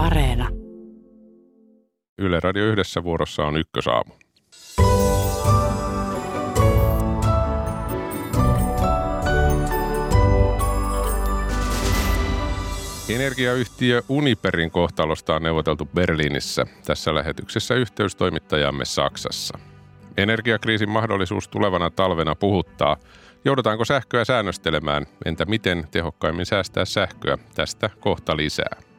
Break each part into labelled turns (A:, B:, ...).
A: Areena.
B: Yle Radio yhdessä vuorossa on ykkösaamu. Energiayhtiö Uniperin kohtalosta on neuvoteltu Berliinissä. Tässä lähetyksessä yhteystoimittajamme Saksassa. Energiakriisin mahdollisuus tulevana talvena puhuttaa. Joudutaanko sähköä säännöstelemään? Entä miten tehokkaimmin säästää sähköä? Tästä kohta lisää.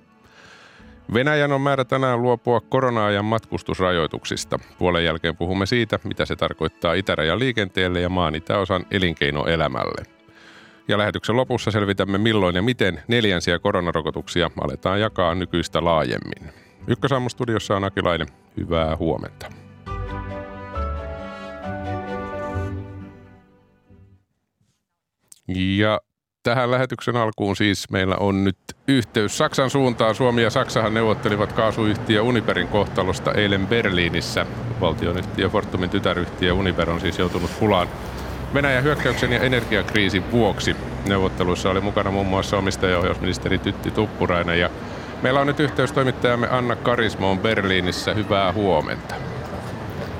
B: Venäjän on määrä tänään luopua korona-ajan matkustusrajoituksista. Puolen jälkeen puhumme siitä, mitä se tarkoittaa itärajan liikenteelle ja maan itäosan elinkeinoelämälle. Ja lähetyksen lopussa selvitämme milloin ja miten neljänsiä koronarokotuksia aletaan jakaa nykyistä laajemmin. Ykkösaamustudiossa on Akilainen. Hyvää huomenta. Ja tähän lähetyksen alkuun siis meillä on nyt yhteys Saksan suuntaan. Suomi ja Saksahan neuvottelivat kaasuyhtiö Uniperin kohtalosta eilen Berliinissä. Valtionyhtiö Fortumin tytäryhtiö Uniper on siis joutunut pulaan Venäjän hyökkäyksen ja energiakriisin vuoksi. Neuvotteluissa oli mukana muun muassa omistajaohjausministeri Tytti Tuppurainen ja meillä on nyt yhteystoimittajamme Anna Karismo on Berliinissä. Hyvää huomenta.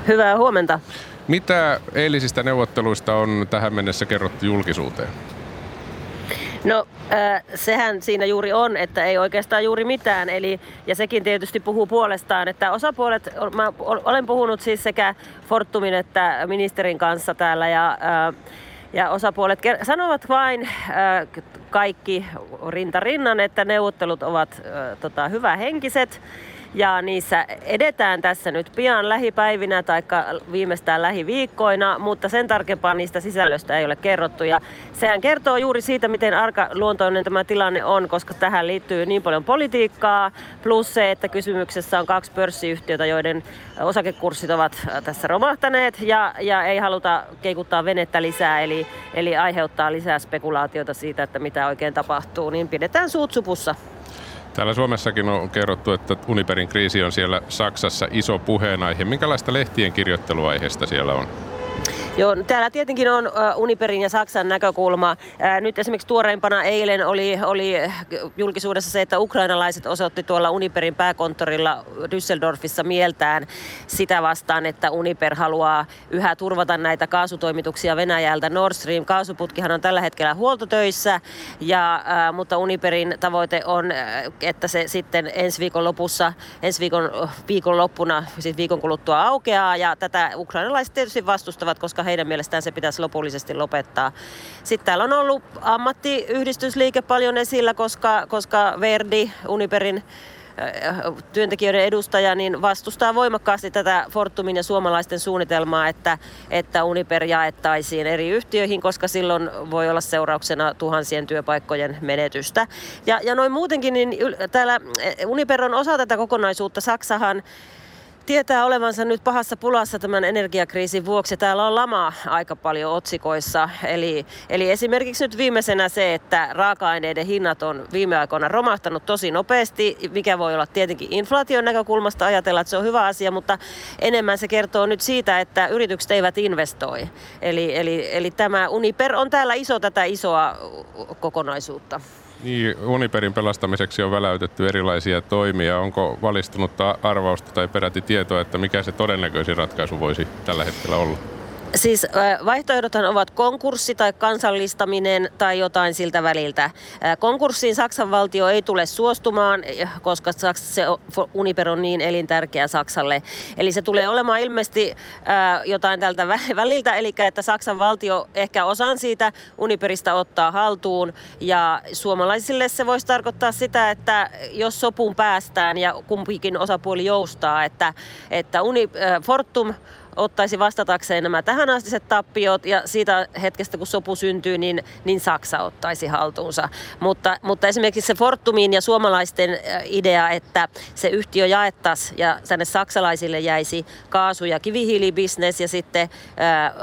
C: Hyvää huomenta.
B: Mitä eilisistä neuvotteluista on tähän mennessä kerrottu julkisuuteen?
C: No äh, sehän siinä juuri on, että ei oikeastaan juuri mitään. Eli, ja sekin tietysti puhuu puolestaan, että osapuolet, mä olen puhunut siis sekä Fortumin että ministerin kanssa täällä ja, äh, ja osapuolet sanovat vain äh, kaikki rinta rinnan, että neuvottelut ovat äh, tota, hyvähenkiset ja niissä edetään tässä nyt pian lähipäivinä tai viimeistään lähiviikkoina, mutta sen tarkempaa niistä sisällöstä ei ole kerrottu. Ja sehän kertoo juuri siitä, miten arkaluontoinen tämä tilanne on, koska tähän liittyy niin paljon politiikkaa, plus se, että kysymyksessä on kaksi pörssiyhtiötä, joiden osakekurssit ovat tässä romahtaneet ja, ja ei haluta keikuttaa venettä lisää, eli, eli aiheuttaa lisää spekulaatiota siitä, että mitä oikein tapahtuu, niin pidetään suut supussa.
B: Täällä Suomessakin on kerrottu, että Uniperin kriisi on siellä Saksassa iso puheenaihe. Minkälaista lehtien kirjoitteluaiheesta siellä on?
C: Joo, täällä tietenkin on Uniperin ja Saksan näkökulma. Nyt esimerkiksi tuoreimpana eilen oli, oli julkisuudessa se, että ukrainalaiset osoitti tuolla Uniperin pääkonttorilla Düsseldorfissa mieltään sitä vastaan, että Uniper haluaa yhä turvata näitä kaasutoimituksia Venäjältä. Nord Stream kaasuputkihan on tällä hetkellä huoltotöissä, ja, mutta Uniperin tavoite on, että se sitten ensi viikon lopussa, ensi viikon, viikon loppuna, siis viikon kuluttua aukeaa, ja tätä ukrainalaiset tietysti vastustavat, koska koska heidän mielestään se pitäisi lopullisesti lopettaa. Sitten täällä on ollut ammattiyhdistysliike paljon esillä, koska, koska Verdi, Uniperin äh, työntekijöiden edustaja niin vastustaa voimakkaasti tätä Fortumin ja suomalaisten suunnitelmaa, että, että Uniper jaettaisiin eri yhtiöihin, koska silloin voi olla seurauksena tuhansien työpaikkojen menetystä. Ja, ja noin muutenkin, niin täällä Uniper on osa tätä kokonaisuutta. Saksahan tietää olevansa nyt pahassa pulassa tämän energiakriisin vuoksi. Täällä on lama aika paljon otsikoissa. Eli, eli esimerkiksi nyt viimeisenä se, että raaka-aineiden hinnat on viime aikoina romahtanut tosi nopeasti, mikä voi olla tietenkin inflaation näkökulmasta ajatella, että se on hyvä asia, mutta enemmän se kertoo nyt siitä, että yritykset eivät investoi. Eli, eli, eli tämä Uniper on täällä iso tätä isoa kokonaisuutta.
B: Niin, Uniperin pelastamiseksi on väläytetty erilaisia toimia. Onko valistunutta arvausta tai peräti tietoa, että mikä se todennäköisin ratkaisu voisi tällä hetkellä olla?
C: Siis vaihtoehdothan ovat konkurssi tai kansallistaminen tai jotain siltä väliltä. Konkurssiin Saksan valtio ei tule suostumaan, koska se Uniper on niin elintärkeä Saksalle. Eli se tulee olemaan ilmeisesti jotain tältä väliltä, eli että Saksan valtio ehkä osan siitä Uniperista ottaa haltuun. Ja suomalaisille se voisi tarkoittaa sitä, että jos sopuun päästään ja kumpikin osapuoli joustaa, että, että Uni, Fortum ottaisi vastatakseen nämä tähänastiset tappiot ja siitä hetkestä kun sopu syntyy, niin, niin Saksa ottaisi haltuunsa. Mutta, mutta esimerkiksi se Fortumin ja suomalaisten idea, että se yhtiö jaettaisiin ja tänne saksalaisille jäisi kaasu- ja kivihiilibisnes ja sitten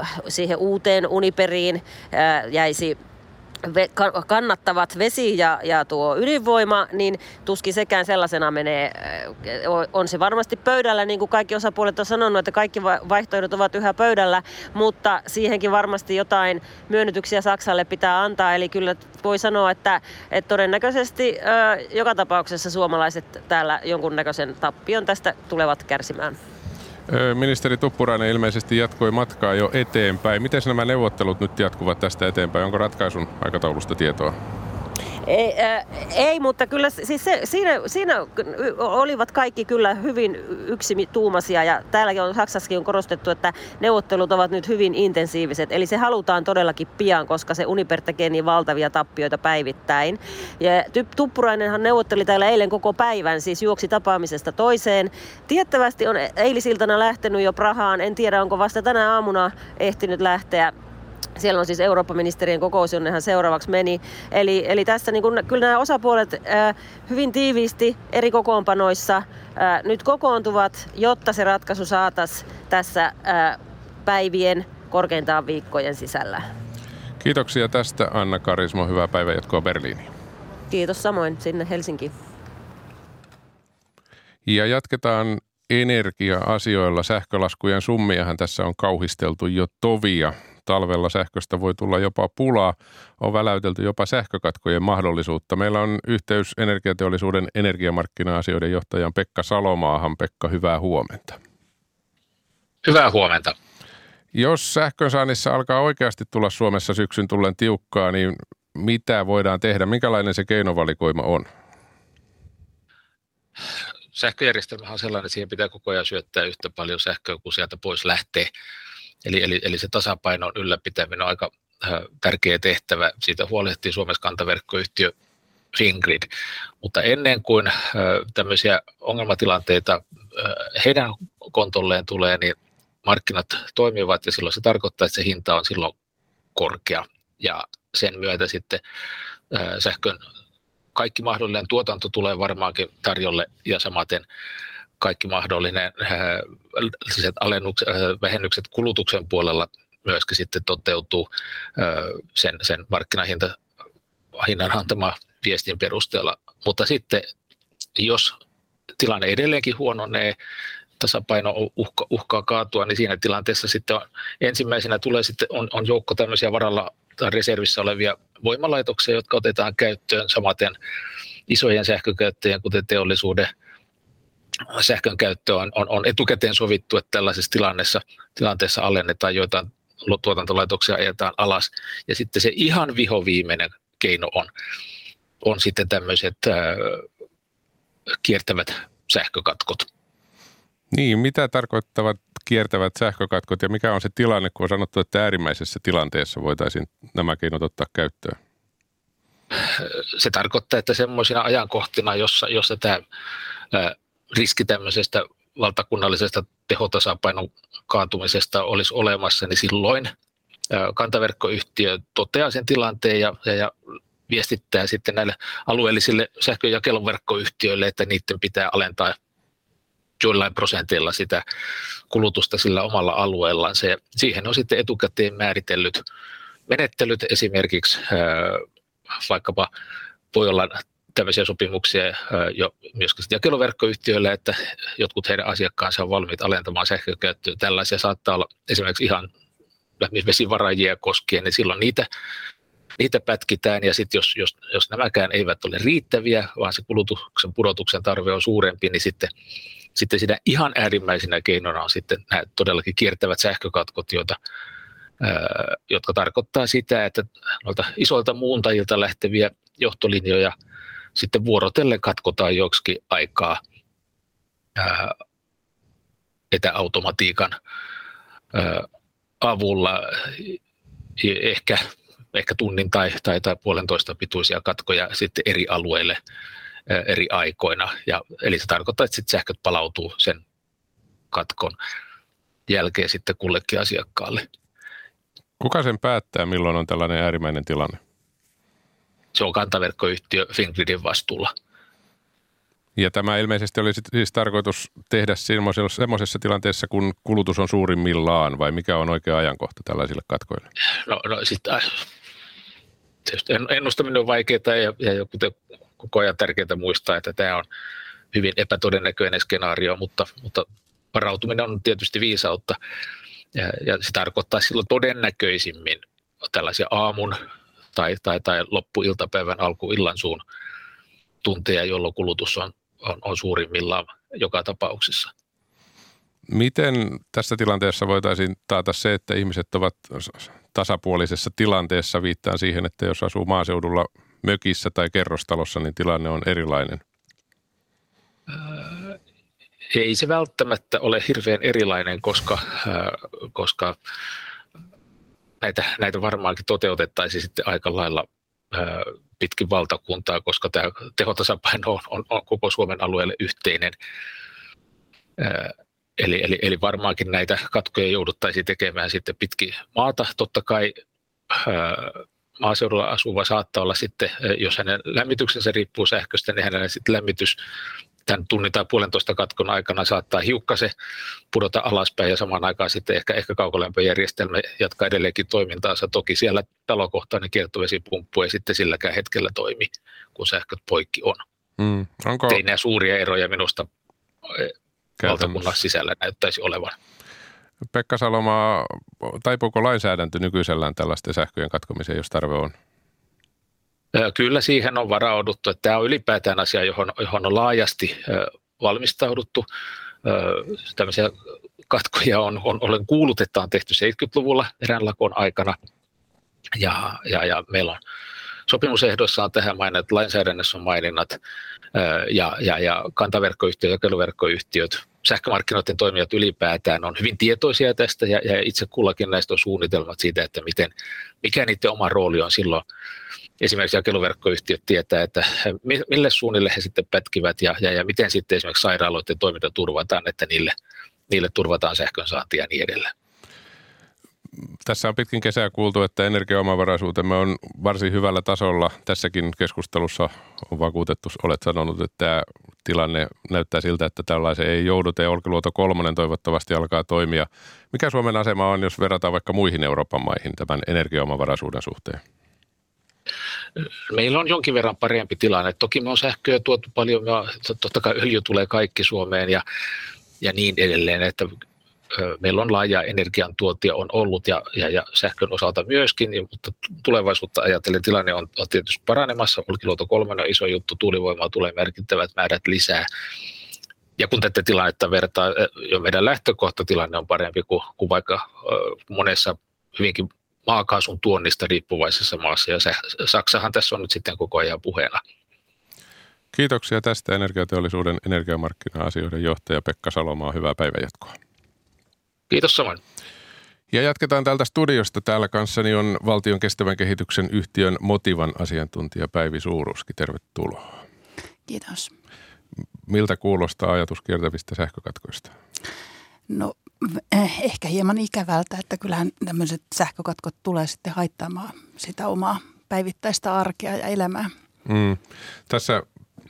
C: äh, siihen uuteen Uniperiin äh, jäisi kannattavat vesi ja, ja tuo ydinvoima, niin tuskin sekään sellaisena menee. On se varmasti pöydällä, niin kuin kaikki osapuolet on sanonut, että kaikki vaihtoehdot ovat yhä pöydällä, mutta siihenkin varmasti jotain myönnytyksiä Saksalle pitää antaa. Eli kyllä voi sanoa, että, että todennäköisesti joka tapauksessa suomalaiset täällä jonkunnäköisen tappion tästä tulevat kärsimään.
B: Ministeri Tuppurainen ilmeisesti jatkoi matkaa jo eteenpäin. Miten nämä neuvottelut nyt jatkuvat tästä eteenpäin? Onko ratkaisun aikataulusta tietoa?
C: Ei, äh, ei mutta kyllä siis se, siinä, siinä olivat kaikki kyllä hyvin yksituumaisia ja täälläkin on Saksassakin on korostettu, että neuvottelut ovat nyt hyvin intensiiviset. Eli se halutaan todellakin pian, koska se Uniper tekee niin valtavia tappioita päivittäin. Ja Tuppurainenhan neuvotteli täällä eilen koko päivän, siis juoksi tapaamisesta toiseen. Tiettävästi on eilisiltana lähtenyt jo Prahaan, en tiedä onko vasta tänä aamuna ehtinyt lähteä siellä on siis Eurooppa-ministerien kokous, jonne hän seuraavaksi meni. Eli, eli tässä niin kun, kyllä nämä osapuolet äh, hyvin tiiviisti eri kokoonpanoissa äh, nyt kokoontuvat, jotta se ratkaisu saataisiin tässä äh, päivien, korkeintaan viikkojen sisällä.
B: Kiitoksia tästä Anna Karismo. Hyvää päivänjatkoa Berliiniin.
C: Kiitos samoin sinne Helsinkiin.
B: Ja jatketaan energia-asioilla. Sähkölaskujen summiahan tässä on kauhisteltu jo tovia talvella sähköstä voi tulla jopa pulaa. On väläytelty jopa sähkökatkojen mahdollisuutta. Meillä on yhteys energiateollisuuden energiamarkkina-asioiden johtajan Pekka Salomaahan. Pekka, hyvää huomenta.
A: Hyvää huomenta.
B: Jos sähkönsaannissa alkaa oikeasti tulla Suomessa syksyn tullen tiukkaa, niin mitä voidaan tehdä? Minkälainen se keinovalikoima on?
A: Sähköjärjestelmä on sellainen, että siihen pitää koko ajan syöttää yhtä paljon sähköä, kun sieltä pois lähtee. Eli, eli, eli se tasapainon ylläpitäminen on aika äh, tärkeä tehtävä. Siitä huolehtii Suomessa kantaverkkoyhtiö Fingrid. Mutta ennen kuin äh, tämmöisiä ongelmatilanteita äh, heidän kontolleen tulee, niin markkinat toimivat ja silloin se tarkoittaa, että se hinta on silloin korkea ja sen myötä sitten sähkön kaikki mahdollinen tuotanto tulee varmaankin tarjolle ja samaten kaikki mahdollinen äh, siis alennukset, äh, vähennykset kulutuksen puolella myöskin sitten toteutuu äh, sen, sen markkinahinta antama viestin perusteella. Mutta sitten jos tilanne edelleenkin huononee, tasapaino uhka, uhkaa kaatua, niin siinä tilanteessa sitten on, ensimmäisenä tulee sitten on, on joukko tämmöisiä varalla tai reservissä olevia voimalaitoksia, jotka otetaan käyttöön samaten isojen sähkökäyttäjien, kuten teollisuuden sähkön käyttö on, on, on etukäteen sovittu, että tällaisessa tilanteessa, tilanteessa alennetaan joitain tuotantolaitoksia ajetaan alas. Ja sitten se ihan vihoviimeinen keino on, on sitten tämmöiset äh, kiertävät sähkökatkot.
B: Niin, mitä tarkoittavat kiertävät sähkökatkot ja mikä on se tilanne, kun on sanottu, että äärimmäisessä tilanteessa voitaisiin nämä keinot ottaa käyttöön?
A: Se tarkoittaa, että semmoisina ajankohtina, jossa, jossa tämä riski tämmöisestä valtakunnallisesta tehotasapainon kaatumisesta olisi olemassa, niin silloin kantaverkkoyhtiö toteaa sen tilanteen ja, ja, ja viestittää sitten näille alueellisille sähköjakeluverkkoyhtiöille, että niiden pitää alentaa joillain prosenteilla sitä kulutusta sillä omalla alueellaan. Se, siihen on sitten etukäteen määritellyt menettelyt esimerkiksi vaikkapa voi olla tämmöisiä sopimuksia jo myöskin jakeluverkkoyhtiöille, että jotkut heidän asiakkaansa on valmiit alentamaan sähkökäyttöä. Tällaisia saattaa olla esimerkiksi ihan vesivaraajia koskien, niin silloin niitä, niitä pätkitään ja sitten jos, jos, jos nämäkään eivät ole riittäviä, vaan se kulutuksen pudotuksen tarve on suurempi, niin sitten, sitten siinä ihan äärimmäisenä keinona on sitten nämä todellakin kiertävät sähkökatkot, joita, jotka tarkoittaa sitä, että noilta isoilta muuntajilta lähteviä johtolinjoja – sitten vuorotellen katkotaan joksikin aikaa ää, etäautomatiikan ää, avulla ehkä, ehkä tunnin tai, tai, tai puolentoista pituisia katkoja sitten eri alueille ää, eri aikoina. Ja, eli se tarkoittaa, että sitten sähköt palautuu sen katkon jälkeen sitten kullekin asiakkaalle.
B: Kuka sen päättää, milloin on tällainen äärimmäinen tilanne?
A: Se on kantaverkkoyhtiö Fingridin vastuulla.
B: Ja tämä ilmeisesti oli siis tarkoitus tehdä semmoisessa tilanteessa, kun kulutus on suurimmillaan, vai mikä on oikea ajankohta tällaisille katkoille?
A: No, no sit, äh, ennustaminen on vaikeaa ja, ja kuten koko ajan tärkeää muistaa, että tämä on hyvin epätodennäköinen skenaario, mutta, mutta varautuminen on tietysti viisautta ja, ja se tarkoittaa silloin todennäköisimmin tällaisia aamun tai, tai, tai loppuiltapäivän alkuillan suun tunteja, jolloin kulutus on, on, on suurimmillaan joka tapauksessa.
B: Miten tässä tilanteessa voitaisiin taata se, että ihmiset ovat tasapuolisessa tilanteessa? Viittaan siihen, että jos asuu maaseudulla mökissä tai kerrostalossa, niin tilanne on erilainen.
A: Ei se välttämättä ole hirveän erilainen, koska, koska näitä, näitä varmaankin toteutettaisiin sitten aika lailla pitkin valtakuntaa, koska tämä tehotasapaino on, on, on koko Suomen alueelle yhteinen. Eli, eli, eli varmaankin näitä katkoja jouduttaisiin tekemään sitten pitkin maata. Totta kai maaseudulla asuva saattaa olla sitten, jos hänen lämmityksensä riippuu sähköstä, niin hänellä sitten lämmitys tämän tunnin tai puolentoista katkon aikana saattaa hiukkasen pudota alaspäin ja samaan aikaan sitten ehkä, ehkä kaukolämpöjärjestelmä jatkaa edelleenkin toimintaansa. Toki siellä talokohtainen kiertovesipumppu ei sitten silläkään hetkellä toimi, kun sähköt poikki on. Mm, onko... Ei nämä suuria eroja minusta valtakunnan sisällä näyttäisi olevan.
B: Pekka Salomaa, taipuuko lainsäädäntö nykyisellään tällaisten sähköjen katkomiseen, jos tarve on?
A: Kyllä siihen on varauduttu. Että tämä on ylipäätään asia, johon, johon on laajasti valmistauduttu. Tämmöisiä katkoja on, on, olen kuullut, että on tehty 70-luvulla eräänlakon aikana. Ja, ja, ja meillä on sopimusehdoissa on tähän mainit, lainsäädännössä on maininnat ja, ja, ja kantaverkkoyhtiöt, jakeluverkkoyhtiöt, sähkömarkkinoiden toimijat ylipäätään on hyvin tietoisia tästä ja, ja itse kullakin näistä on suunnitelmat siitä, että miten, mikä niiden oma rooli on silloin. Esimerkiksi jakeluverkkoyhtiöt tietää, että mille suunnille he sitten pätkivät ja, ja, ja miten sitten esimerkiksi sairaaloiden toiminta turvataan, että niille, niille turvataan sähkön saantia ja niin edelleen.
B: Tässä on pitkin kesää kuultu, että energiaomavaraisuutemme on varsin hyvällä tasolla. Tässäkin keskustelussa on vakuutettu, olet sanonut, että tämä tilanne näyttää siltä, että tällaisen ei jouduta ja Olkiluoto kolmonen toivottavasti alkaa toimia. Mikä Suomen asema on, jos verrataan vaikka muihin Euroopan maihin tämän energiaomavaraisuuden suhteen?
A: Meillä on jonkin verran parempi tilanne. Toki me on sähköä tuotu paljon, totta kai öljy tulee kaikki Suomeen ja, ja niin edelleen, että meillä on laaja energiantuotia on ollut ja, ja, ja sähkön osalta myöskin, niin, mutta tulevaisuutta ajatellen tilanne on, on tietysti paranemassa. Olkiluoto 3 on iso juttu, tuulivoimaa tulee merkittävät määrät lisää. Ja kun tätä tilannetta vertaa, jo meidän lähtökohtatilanne on parempi kuin, kuin vaikka monessa hyvinkin maakaasun tuonnista riippuvaisessa maassa, ja se, Saksahan tässä on nyt sitten koko ajan puheena.
B: Kiitoksia tästä energiateollisuuden energiamarkkina-asioiden johtaja Pekka Salomaa. Hyvää päivänjatkoa.
A: Kiitos samoin.
B: Ja jatketaan täältä studiosta. Täällä kanssani on valtion kestävän kehityksen yhtiön Motivan asiantuntija Päivi Suuruski. Tervetuloa.
D: Kiitos.
B: Miltä kuulostaa ajatus kiertävistä sähkökatkoista?
D: No ehkä hieman ikävältä, että kyllähän tämmöiset sähkökatkot tulee sitten haittaamaan sitä omaa päivittäistä arkea ja elämää. Mm.
B: Tässä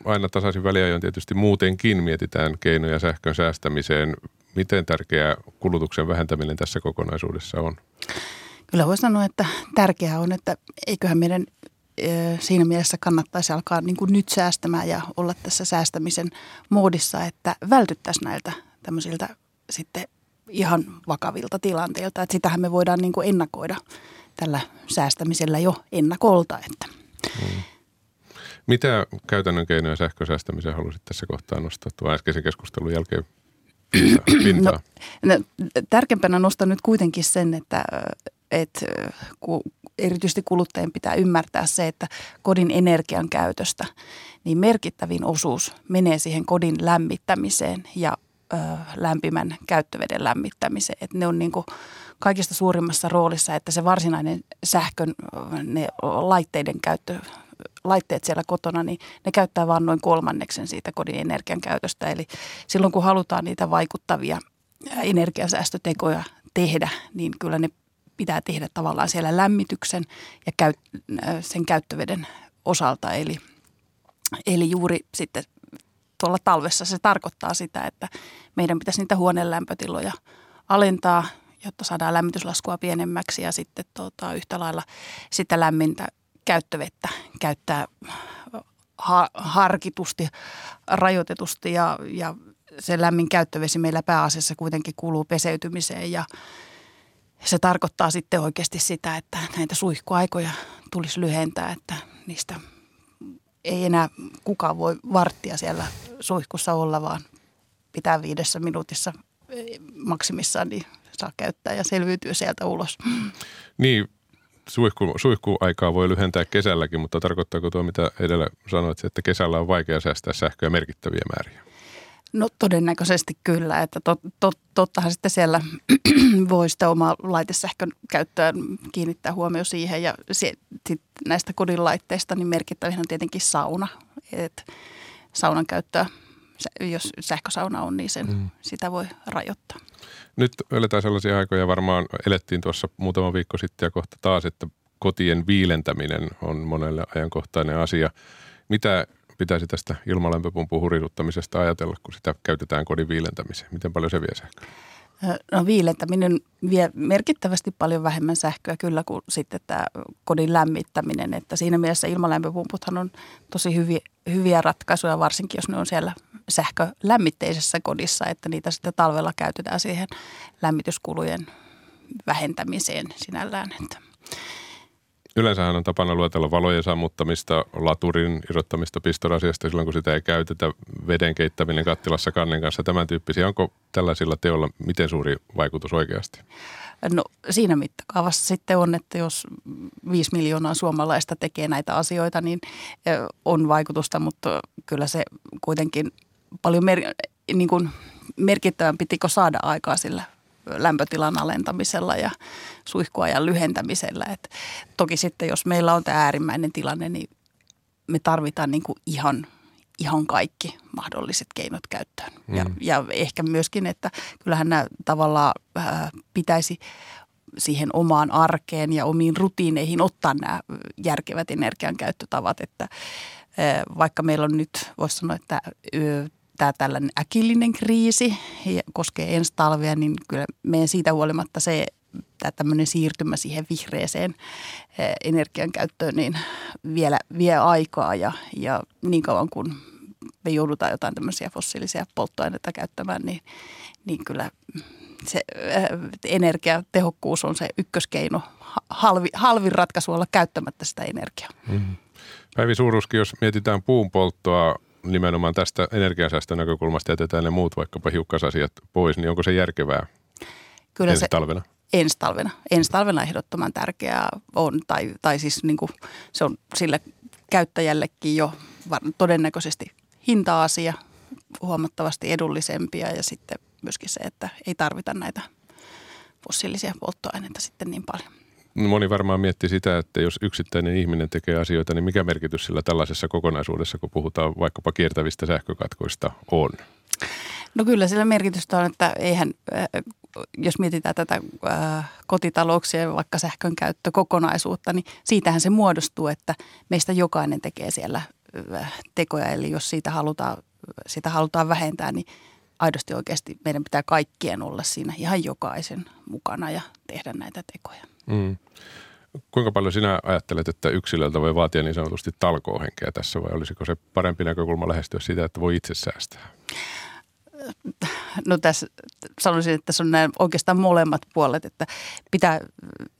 B: aina tasaisin väliajoin tietysti muutenkin mietitään keinoja sähkön säästämiseen. Miten tärkeää kulutuksen vähentäminen tässä kokonaisuudessa on?
D: Kyllä voi sanoa, että tärkeää on, että eiköhän meidän siinä mielessä kannattaisi alkaa niin kuin nyt säästämään ja olla tässä säästämisen moodissa, että vältyttäisiin näiltä tämmöisiltä sitten ihan vakavilta tilanteilta. Että sitähän me voidaan niin kuin ennakoida tällä säästämisellä jo ennakolta. Että. Hmm.
B: Mitä käytännön keinoja sähkösäästämiseen haluaisit tässä kohtaa nostaa tuon äskeisen keskustelun jälkeen
D: No, no, tärkeimpänä nostan nyt kuitenkin sen, että, että ku, erityisesti kuluttajien pitää ymmärtää se, että kodin energian käytöstä niin merkittävin osuus menee siihen kodin lämmittämiseen ja ö, lämpimän käyttöveden lämmittämiseen. Että ne on niin kuin kaikista suurimmassa roolissa, että se varsinainen sähkön ne laitteiden käyttö laitteet siellä kotona, niin ne käyttää vain noin kolmanneksen siitä kodin energian käytöstä. Eli silloin kun halutaan niitä vaikuttavia energiasäästötekoja tehdä, niin kyllä ne pitää tehdä tavallaan siellä lämmityksen ja käy, sen käyttöveden osalta. Eli, eli juuri sitten tuolla talvessa. Se tarkoittaa sitä, että meidän pitäisi niitä huoneen lämpötiloja alentaa, jotta saadaan lämmityslaskua pienemmäksi ja sitten tuota, yhtä lailla sitä lämmintä käyttövettä käyttää ha- harkitusti, rajoitetusti ja, ja se lämmin käyttövesi meillä pääasiassa kuitenkin kuuluu peseytymiseen ja se tarkoittaa sitten oikeasti sitä, että näitä suihkuaikoja tulisi lyhentää, että niistä ei enää kukaan voi varttia siellä suihkussa olla, vaan pitää viidessä minuutissa maksimissaan niin saa käyttää ja selviytyy sieltä ulos.
B: Niin, suihku, suihkuaikaa voi lyhentää kesälläkin, mutta tarkoittaako tuo, mitä edellä sanoit, että kesällä on vaikea säästää sähköä merkittäviä määriä?
D: No todennäköisesti kyllä, että tot, tot, tottahan sitten siellä voi sitä omaa laitesähkön käyttöön kiinnittää huomio siihen ja se, sit näistä kodin laitteista niin merkittävin on tietenkin sauna, että saunan käyttöä, jos sähkösauna on, niin sen, mm. sitä voi rajoittaa.
B: Nyt eletään sellaisia aikoja, varmaan elettiin tuossa muutama viikko sitten ja kohta taas, että kotien viilentäminen on monelle ajankohtainen asia. Mitä pitäisi tästä ilmalämpöpumpun huriduttamisesta ajatella, kun sitä käytetään kodin viilentämiseen? Miten paljon se vie sähköä?
D: No viilentäminen vie merkittävästi paljon vähemmän sähköä kyllä kuin sitten tämä kodin lämmittäminen. Että siinä mielessä ilmalämpöpumputhan on tosi hyviä, hyviä ratkaisuja, varsinkin jos ne on siellä sähkölämmitteisessä kodissa, että niitä sitten talvella käytetään siihen lämmityskulujen vähentämiseen sinällään. Että
B: Yleensähän on tapana luetella valojen sammuttamista, laturin irrottamista pistorasiasta silloin, kun sitä ei käytetä, veden keittäminen kattilassa kannen kanssa, tämän tyyppisiä. Onko tällaisilla teolla miten suuri vaikutus oikeasti?
D: No siinä mittakaavassa sitten on, että jos 5 miljoonaa suomalaista tekee näitä asioita, niin on vaikutusta, mutta kyllä se kuitenkin paljon mer- niin kuin merkittävämpi saada aikaa sillä lämpötilan alentamisella ja suihkuajan lyhentämisellä. Et toki sitten, jos meillä on tämä äärimmäinen tilanne, niin me tarvitaan niin kuin ihan, ihan kaikki mahdolliset keinot käyttöön. Mm. Ja, ja ehkä myöskin, että kyllähän nämä tavallaan äh, pitäisi siihen omaan arkeen ja omiin rutiineihin ottaa nämä järkevät energiankäyttötavat, että äh, vaikka meillä on nyt, voisi sanoa, että tämä tällainen äkillinen kriisi ja koskee ensi talvea, niin kyllä meidän siitä huolimatta se tämä tämmöinen siirtymä siihen vihreeseen eh, energian käyttöön, niin vielä vie aikaa ja, ja niin kauan kuin me joudutaan jotain tämmöisiä fossiilisia polttoaineita käyttämään, niin, niin kyllä se eh, energiatehokkuus on se ykköskeino, halvi, halvin ratkaisu olla käyttämättä sitä energiaa. Mm-hmm.
B: Päivi Suuruski, jos mietitään puun polttoa nimenomaan tästä energiansäästön näkökulmasta jätetään ne muut vaikkapa hiukkasasiat pois, niin onko se järkevää Kyllä ensi se, talvena?
D: Ensi talvena. Ensi talvena ehdottoman tärkeää on, tai, tai siis niin kuin se on sille käyttäjällekin jo todennäköisesti hinta-asia, huomattavasti edullisempia ja sitten myöskin se, että ei tarvita näitä fossiilisia polttoaineita sitten niin paljon.
B: Moni varmaan miettii sitä, että jos yksittäinen ihminen tekee asioita, niin mikä merkitys sillä tällaisessa kokonaisuudessa, kun puhutaan vaikkapa kiertävistä sähkökatkoista, on?
D: No kyllä sillä merkitystä on, että eihän, äh, jos mietitään tätä äh, kotitalouksien vaikka sähkön käyttökokonaisuutta, niin siitähän se muodostuu, että meistä jokainen tekee siellä äh, tekoja. Eli jos siitä halutaan, sitä halutaan vähentää, niin aidosti oikeasti meidän pitää kaikkien olla siinä ihan jokaisen mukana ja tehdä näitä tekoja. Mm.
B: Kuinka paljon sinä ajattelet, että yksilöltä voi vaatia niin sanotusti talkoohenkeä tässä vai olisiko se parempi näkökulma lähestyä sitä, että voi itse säästää?
D: No tässä sanoisin, että tässä on nämä oikeastaan molemmat puolet, että pitää,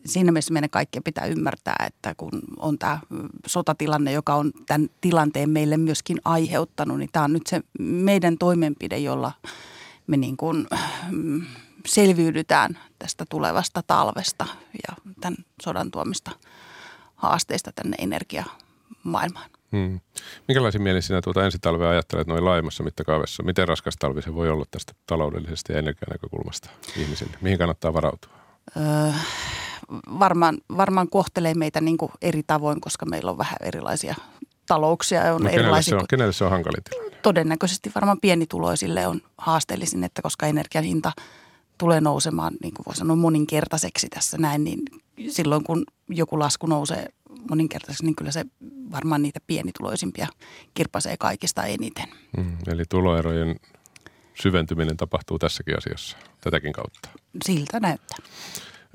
D: siinä mielessä meidän kaikkien pitää ymmärtää, että kun on tämä sotatilanne, joka on tämän tilanteen meille myöskin aiheuttanut, niin tämä on nyt se meidän toimenpide, jolla me niin kuin, selviydytään tästä tulevasta talvesta ja tämän sodan tuomista haasteista tänne energiamaailmaan. Hmm.
B: Minkälaisin mielin sinä tuota ensi talvea ajattelet noin laajemmassa mittakaavassa? Miten raskas talvi se voi olla tästä taloudellisesta ja energianäkökulmasta ihmisille? Mihin kannattaa varautua? Öö,
D: varmaan, varmaan kohtelee meitä niin kuin eri tavoin, koska meillä on vähän erilaisia talouksia. On
B: no, kenelle, se on, kenelle se on hankalin tilanne?
D: Todennäköisesti varmaan pienituloisille on haasteellisin, että koska energian hinta – tulee nousemaan, niin kuin voi sanoa, moninkertaiseksi tässä näin, niin silloin kun joku lasku nousee moninkertaiseksi, niin kyllä se varmaan niitä pienituloisimpia kirpasee kaikista eniten.
B: Mm, eli tuloerojen syventyminen tapahtuu tässäkin asiassa tätäkin kautta.
D: Siltä näyttää.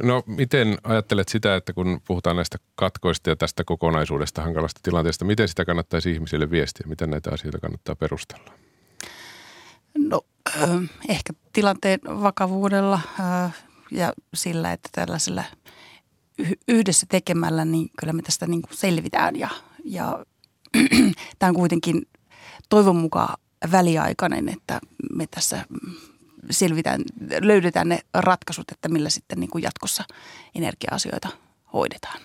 B: No miten ajattelet sitä, että kun puhutaan näistä katkoista ja tästä kokonaisuudesta, hankalasta tilanteesta, miten sitä kannattaisi ihmisille viestiä? Miten näitä asioita kannattaa perustella?
D: No ehkä tilanteen vakavuudella ja sillä, että tällaisella yhdessä tekemällä, niin kyllä me tästä niin kuin selvitään ja, ja tämä on kuitenkin toivon mukaan väliaikainen, että me tässä selvitään, löydetään ne ratkaisut, että millä sitten niin kuin jatkossa energia-asioita hoidetaan.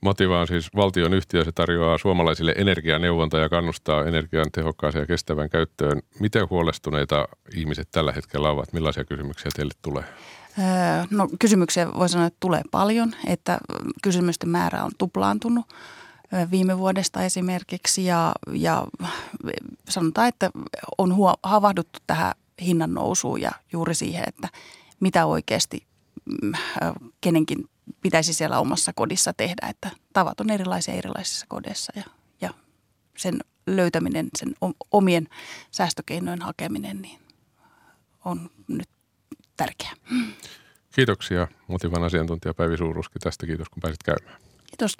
B: Motiva on siis valtion yhtiö, se tarjoaa suomalaisille energianeuvontaa ja kannustaa energian tehokkaaseen ja kestävän käyttöön. Miten huolestuneita ihmiset tällä hetkellä ovat? Millaisia kysymyksiä teille tulee?
D: No kysymyksiä voi sanoa, että tulee paljon, että kysymysten määrä on tuplaantunut viime vuodesta esimerkiksi. Ja, ja sanotaan, että on huo, havahduttu tähän hinnan nousuun ja juuri siihen, että mitä oikeasti mm, kenenkin pitäisi siellä omassa kodissa tehdä, että tavat on erilaisia erilaisissa kodeissa ja, ja sen löytäminen, sen omien säästökeinojen hakeminen niin on nyt tärkeää.
B: Kiitoksia Motivan asiantuntija Päivi Suuruski tästä. Kiitos kun pääsit käymään.
D: Kiitos.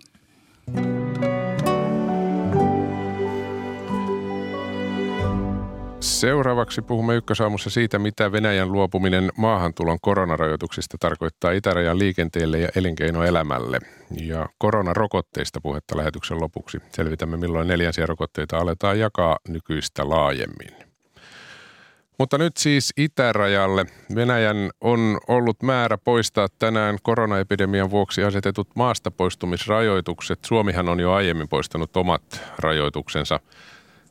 B: Seuraavaksi puhumme Ykkösaamussa siitä, mitä Venäjän luopuminen maahantulon koronarajoituksista tarkoittaa itärajan liikenteelle ja elinkeinoelämälle. Ja koronarokotteista puhetta lähetyksen lopuksi. Selvitämme, milloin neljänsiä rokotteita aletaan jakaa nykyistä laajemmin. Mutta nyt siis itärajalle. Venäjän on ollut määrä poistaa tänään koronaepidemian vuoksi asetetut maastapoistumisrajoitukset. Suomihan on jo aiemmin poistanut omat rajoituksensa.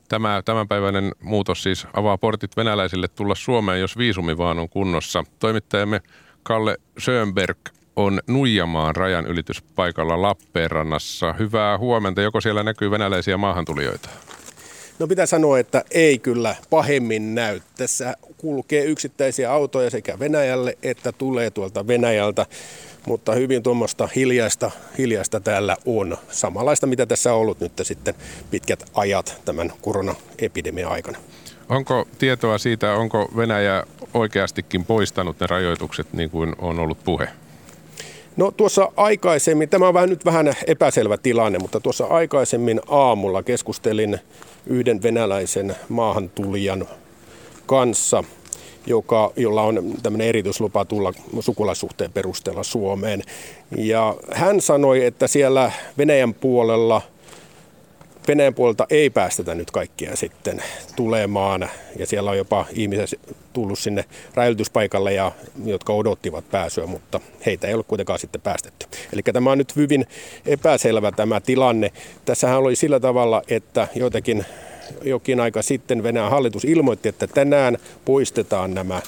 B: Tämä tämänpäiväinen muutos siis avaa portit venäläisille tulla Suomeen, jos viisumi vaan on kunnossa. Toimittajamme Kalle Schönberg on Nuijamaan rajan ylityspaikalla Lappeenrannassa. Hyvää huomenta. Joko siellä näkyy venäläisiä maahantulijoita?
E: No pitää sanoa, että ei kyllä pahemmin näy. Tässä kulkee yksittäisiä autoja sekä Venäjälle että tulee tuolta Venäjältä, mutta hyvin tuommoista hiljaista, hiljaista täällä on. Samanlaista, mitä tässä on ollut nyt sitten pitkät ajat tämän koronaepidemian aikana.
B: Onko tietoa siitä, onko Venäjä oikeastikin poistanut ne rajoitukset niin kuin on ollut puhe?
E: No tuossa aikaisemmin, tämä on vähän nyt vähän epäselvä tilanne, mutta tuossa aikaisemmin aamulla keskustelin yhden venäläisen maahantulijan kanssa, joka, jolla on tämmöinen erityislupa tulla sukulaissuhteen perusteella Suomeen. Ja hän sanoi, että siellä Venäjän puolella – Venäjän puolelta ei päästetä nyt kaikkia sitten tulemaan ja siellä on jopa ihmisiä tullut sinne rajoituspaikalle, ja, jotka odottivat pääsyä, mutta heitä ei ole kuitenkaan sitten päästetty. Eli tämä on nyt hyvin epäselvä tämä tilanne. Tässähän oli sillä tavalla, että joitakin jokin aika sitten Venäjän hallitus ilmoitti, että tänään poistetaan nämä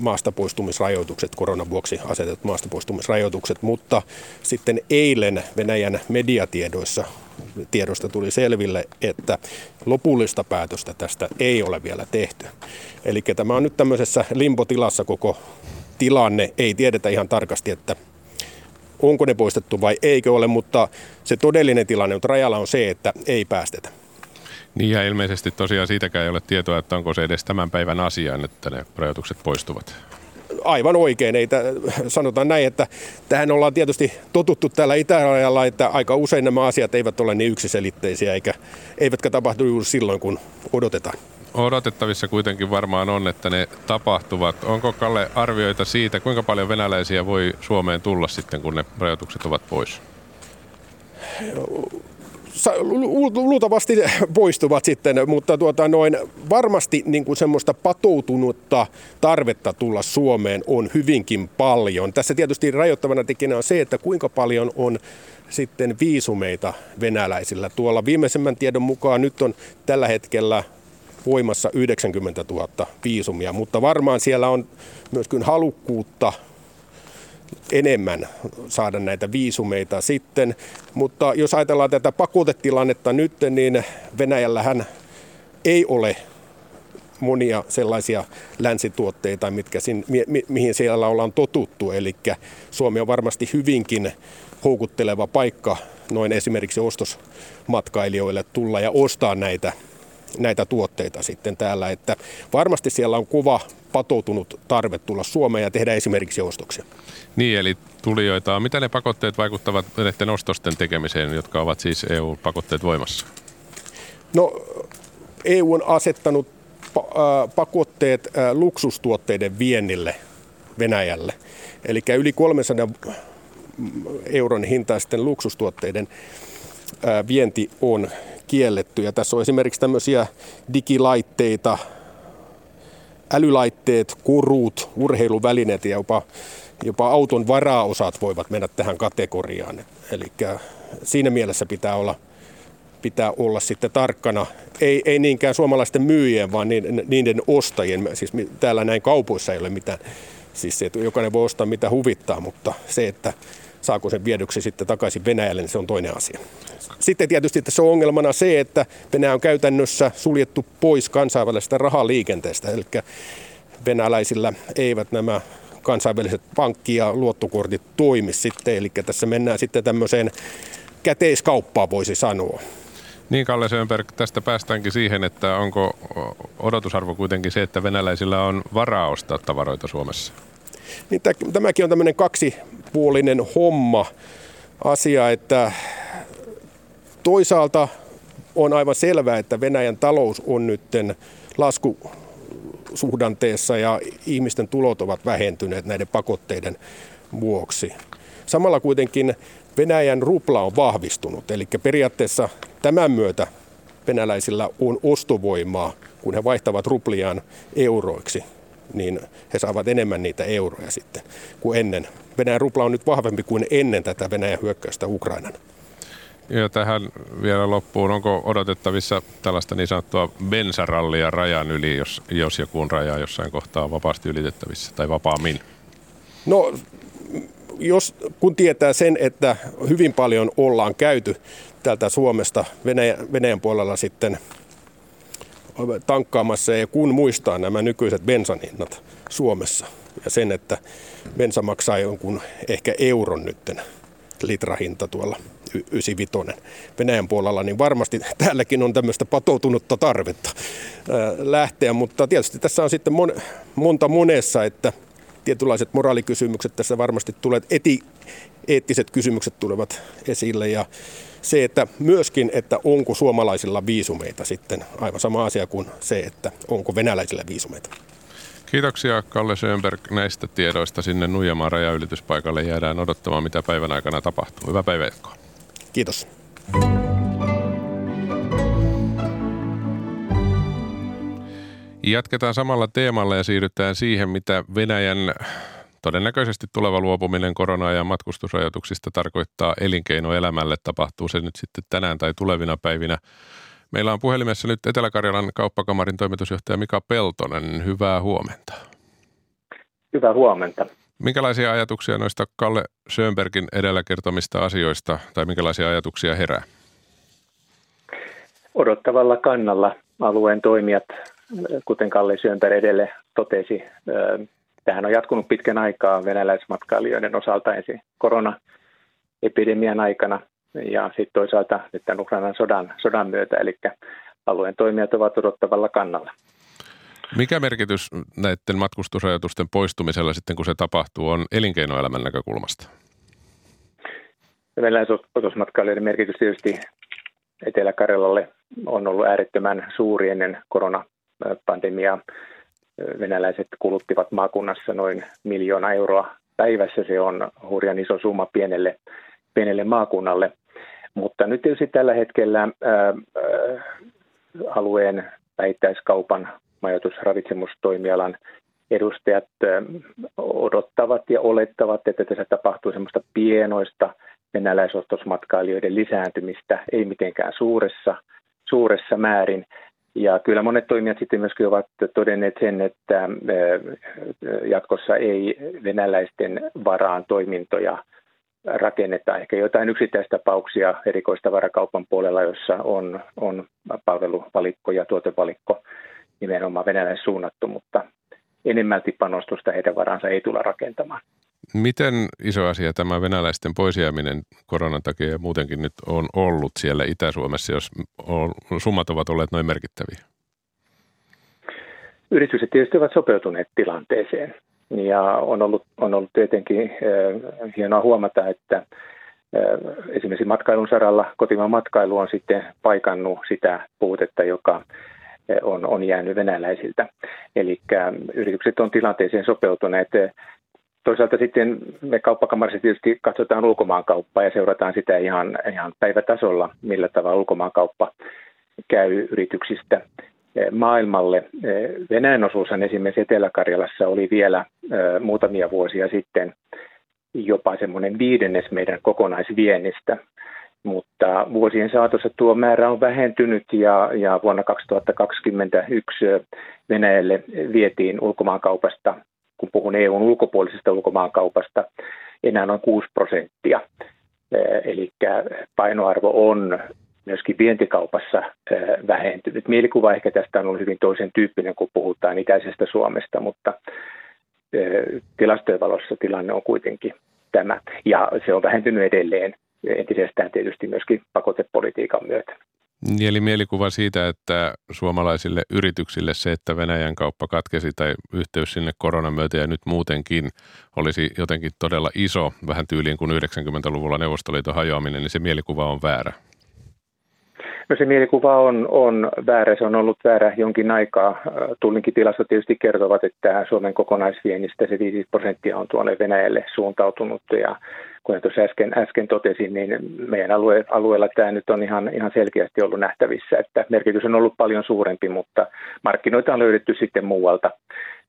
E: maastapoistumisrajoitukset, koronan vuoksi asetetut maastapoistumisrajoitukset, mutta sitten eilen Venäjän mediatiedoissa tiedosta tuli selville, että lopullista päätöstä tästä ei ole vielä tehty. Eli tämä on nyt tämmöisessä limpotilassa koko tilanne. Ei tiedetä ihan tarkasti, että onko ne poistettu vai eikö ole, mutta se todellinen tilanne nyt rajalla on se, että ei päästetä.
B: Niin ja ilmeisesti tosiaan siitäkään ei ole tietoa, että onko se edes tämän päivän asia, että ne rajoitukset poistuvat
E: aivan oikein. Ei t- sanotaan näin, että tähän ollaan tietysti totuttu täällä itärajalla, että aika usein nämä asiat eivät ole niin yksiselitteisiä, eikä, eivätkä tapahdu juuri silloin, kun odotetaan.
B: Odotettavissa kuitenkin varmaan on, että ne tapahtuvat. Onko Kalle arvioita siitä, kuinka paljon venäläisiä voi Suomeen tulla sitten, kun ne rajoitukset ovat pois?
E: Luultavasti poistuvat sitten, mutta tuota noin, varmasti niin kuin semmoista patoutunutta tarvetta tulla Suomeen on hyvinkin paljon. Tässä tietysti rajoittavana tekijänä on se, että kuinka paljon on sitten viisumeita venäläisillä. Tuolla viimeisemmän tiedon mukaan nyt on tällä hetkellä voimassa 90 000 viisumia, mutta varmaan siellä on myöskin halukkuutta enemmän saada näitä viisumeita sitten. Mutta jos ajatellaan tätä pakotetilannetta nyt, niin Venäjällähän ei ole monia sellaisia länsituotteita, mitkä sin, mi, mi, mihin siellä ollaan totuttu. Eli Suomi on varmasti hyvinkin houkutteleva paikka noin esimerkiksi ostosmatkailijoille tulla ja ostaa näitä näitä tuotteita sitten täällä. Että varmasti siellä on kova patoutunut tarve tulla Suomeen ja tehdä esimerkiksi ostoksia.
B: Niin, eli tulijoita. Mitä ne pakotteet vaikuttavat näiden ostosten tekemiseen, jotka ovat siis EU-pakotteet voimassa?
E: No, EU on asettanut pakotteet luksustuotteiden viennille Venäjälle. Eli yli 300 euron hintaisten luksustuotteiden vienti on kielletty. Ja tässä on esimerkiksi tämmöisiä digilaitteita, älylaitteet, kurut, urheiluvälineet ja jopa, jopa auton varaosat voivat mennä tähän kategoriaan. Eli siinä mielessä pitää olla, pitää olla sitten tarkkana, ei, ei niinkään suomalaisten myyjien, vaan niiden, niiden ostajien. Siis täällä näin kaupoissa ei ole mitään, siis se, että jokainen voi ostaa mitä huvittaa, mutta se, että saako sen viedyksi sitten takaisin Venäjälle, niin se on toinen asia. Sitten tietysti tässä on ongelmana se, että Venäjä on käytännössä suljettu pois kansainvälisestä rahaliikenteestä, eli venäläisillä eivät nämä kansainväliset pankki- ja luottokortit toimi sitten, eli tässä mennään sitten tämmöiseen käteiskauppaan voisi sanoa.
B: Niin Kalle Sönberg, tästä päästäänkin siihen, että onko odotusarvo kuitenkin se, että venäläisillä on varaa ostaa tavaroita Suomessa?
E: Niin tämäkin on tämmöinen kaksipuolinen homma asia, että toisaalta on aivan selvää, että Venäjän talous on nyt laskusuhdanteessa ja ihmisten tulot ovat vähentyneet näiden pakotteiden vuoksi. Samalla kuitenkin Venäjän rupla on vahvistunut, eli periaatteessa tämän myötä venäläisillä on ostovoimaa, kun he vaihtavat rupliaan euroiksi niin he saavat enemmän niitä euroja sitten kuin ennen. Venäjän rupla on nyt vahvempi kuin ennen tätä Venäjän hyökkäystä Ukrainan.
B: Ja tähän vielä loppuun, onko odotettavissa tällaista niin sanottua bensarallia rajan yli, jos, jos ja kun raja jossain kohtaa on vapaasti ylitettävissä tai vapaammin?
E: No, jos, kun tietää sen, että hyvin paljon ollaan käyty täältä Suomesta Venäjän, Venäjän puolella sitten tankkaamassa ja kun muistaa nämä nykyiset bensan hinnat Suomessa ja sen, että bensa maksaa jonkun ehkä euron nytten litrahinta tuolla 95 Venäjän puolella, niin varmasti täälläkin on tämmöistä patoutunutta tarvetta lähteä, mutta tietysti tässä on sitten mon, monta monessa, että tietynlaiset moraalikysymykset tässä varmasti tulee, eti, eettiset kysymykset tulevat esille. Ja se, että myöskin, että onko suomalaisilla viisumeita sitten aivan sama asia kuin se, että onko venäläisillä viisumeita.
B: Kiitoksia Kalle Schönberg näistä tiedoista sinne Nuijamaan rajaylityspaikalle. Jäädään odottamaan, mitä päivän aikana tapahtuu. Hyvää päivää
E: Kiitos.
B: Jatketaan samalla teemalla ja siirrytään siihen, mitä Venäjän Todennäköisesti tuleva luopuminen korona- ja matkustusrajoituksista tarkoittaa elinkeinoelämälle. Tapahtuu se nyt sitten tänään tai tulevina päivinä. Meillä on puhelimessa nyt Etelä-Karjalan kauppakamarin toimitusjohtaja Mika Peltonen. Hyvää huomenta.
F: Hyvää huomenta.
B: Minkälaisia ajatuksia noista Kalle Schönbergin edellä kertomista asioista tai minkälaisia ajatuksia herää?
F: Odottavalla kannalla alueen toimijat, kuten Kalle Schönberg edelle totesi, Tähän on jatkunut pitkän aikaa venäläismatkailijoiden osalta ensin koronaepidemian aikana ja sitten toisaalta nyt tämän Ukrainan sodan, sodan myötä, eli alueen toimijat ovat odottavalla kannalla.
B: Mikä merkitys näiden matkustusrajoitusten poistumisella sitten, kun se tapahtuu, on elinkeinoelämän näkökulmasta?
F: Venäläisotusmatkailijoiden merkitys tietysti Etelä-Karjalalle on ollut äärettömän suuri ennen koronapandemiaa venäläiset kuluttivat maakunnassa noin miljoona euroa päivässä. Se on hurjan iso summa pienelle, pienelle maakunnalle. Mutta nyt tietysti tällä hetkellä ää, ää, alueen vähittäiskaupan majoitusravitsemustoimialan edustajat ää, odottavat ja olettavat, että tässä tapahtuu semmoista pienoista venäläisostosmatkailijoiden lisääntymistä, ei mitenkään suuressa, suuressa määrin. Ja kyllä monet toimijat sitten myöskin ovat todenneet sen, että jatkossa ei venäläisten varaan toimintoja rakenneta. Ehkä jotain yksittäistapauksia erikoistavarakaupan puolella, jossa on, on palveluvalikko ja tuotevalikko nimenomaan venäläisen suunnattu, mutta enemmälti panostusta heidän varansa ei tulla rakentamaan.
B: Miten iso asia tämä venäläisten poisjääminen koronan takia ja muutenkin nyt on ollut siellä Itä-Suomessa, jos summat ovat olleet noin merkittäviä?
F: Yritykset tietysti ovat sopeutuneet tilanteeseen ja on ollut, on ollut tietenkin äh, hienoa huomata, että äh, esimerkiksi matkailun saralla kotimaan matkailu on sitten paikannut sitä puutetta, joka on, on jäänyt venäläisiltä. Eli yritykset on tilanteeseen sopeutuneet. Toisaalta sitten me kauppakamarissa tietysti katsotaan ulkomaankauppaa ja seurataan sitä ihan, ihan päivätasolla, millä tavalla ulkomaankauppa käy yrityksistä maailmalle. Venäjän osuushan esimerkiksi Etelä-Karjalassa oli vielä muutamia vuosia sitten jopa semmoinen viidennes meidän kokonaisviennistä mutta vuosien saatossa tuo määrä on vähentynyt ja, ja vuonna 2021 Venäjälle vietiin ulkomaankaupasta, kun puhun EUn ulkopuolisesta ulkomaankaupasta, enää noin 6 prosenttia. Eli painoarvo on myöskin vientikaupassa vähentynyt. Mielikuva ehkä tästä on ollut hyvin toisen tyyppinen, kun puhutaan itäisestä Suomesta, mutta tilastojen valossa tilanne on kuitenkin tämä. Ja se on vähentynyt edelleen entisestään tietysti myöskin pakotepolitiikan myötä.
B: Niin, eli mielikuva siitä, että suomalaisille yrityksille se, että Venäjän kauppa katkesi tai yhteys sinne koronan myötä ja nyt muutenkin olisi jotenkin todella iso, vähän tyyliin kuin 90-luvulla Neuvostoliiton hajoaminen, niin se mielikuva on väärä.
F: No se mielikuva on, on väärä, se on ollut väärä jonkin aikaa. Tullinkin tilastot tietysti kertovat, että Suomen kokonaisviennistä se 5 prosenttia on tuonne Venäjälle suuntautunut ja kuten tuossa äsken, äsken totesin, niin meidän alue, alueella tämä nyt on ihan, ihan selkeästi ollut nähtävissä, että merkitys on ollut paljon suurempi, mutta markkinoita on löydetty sitten muualta.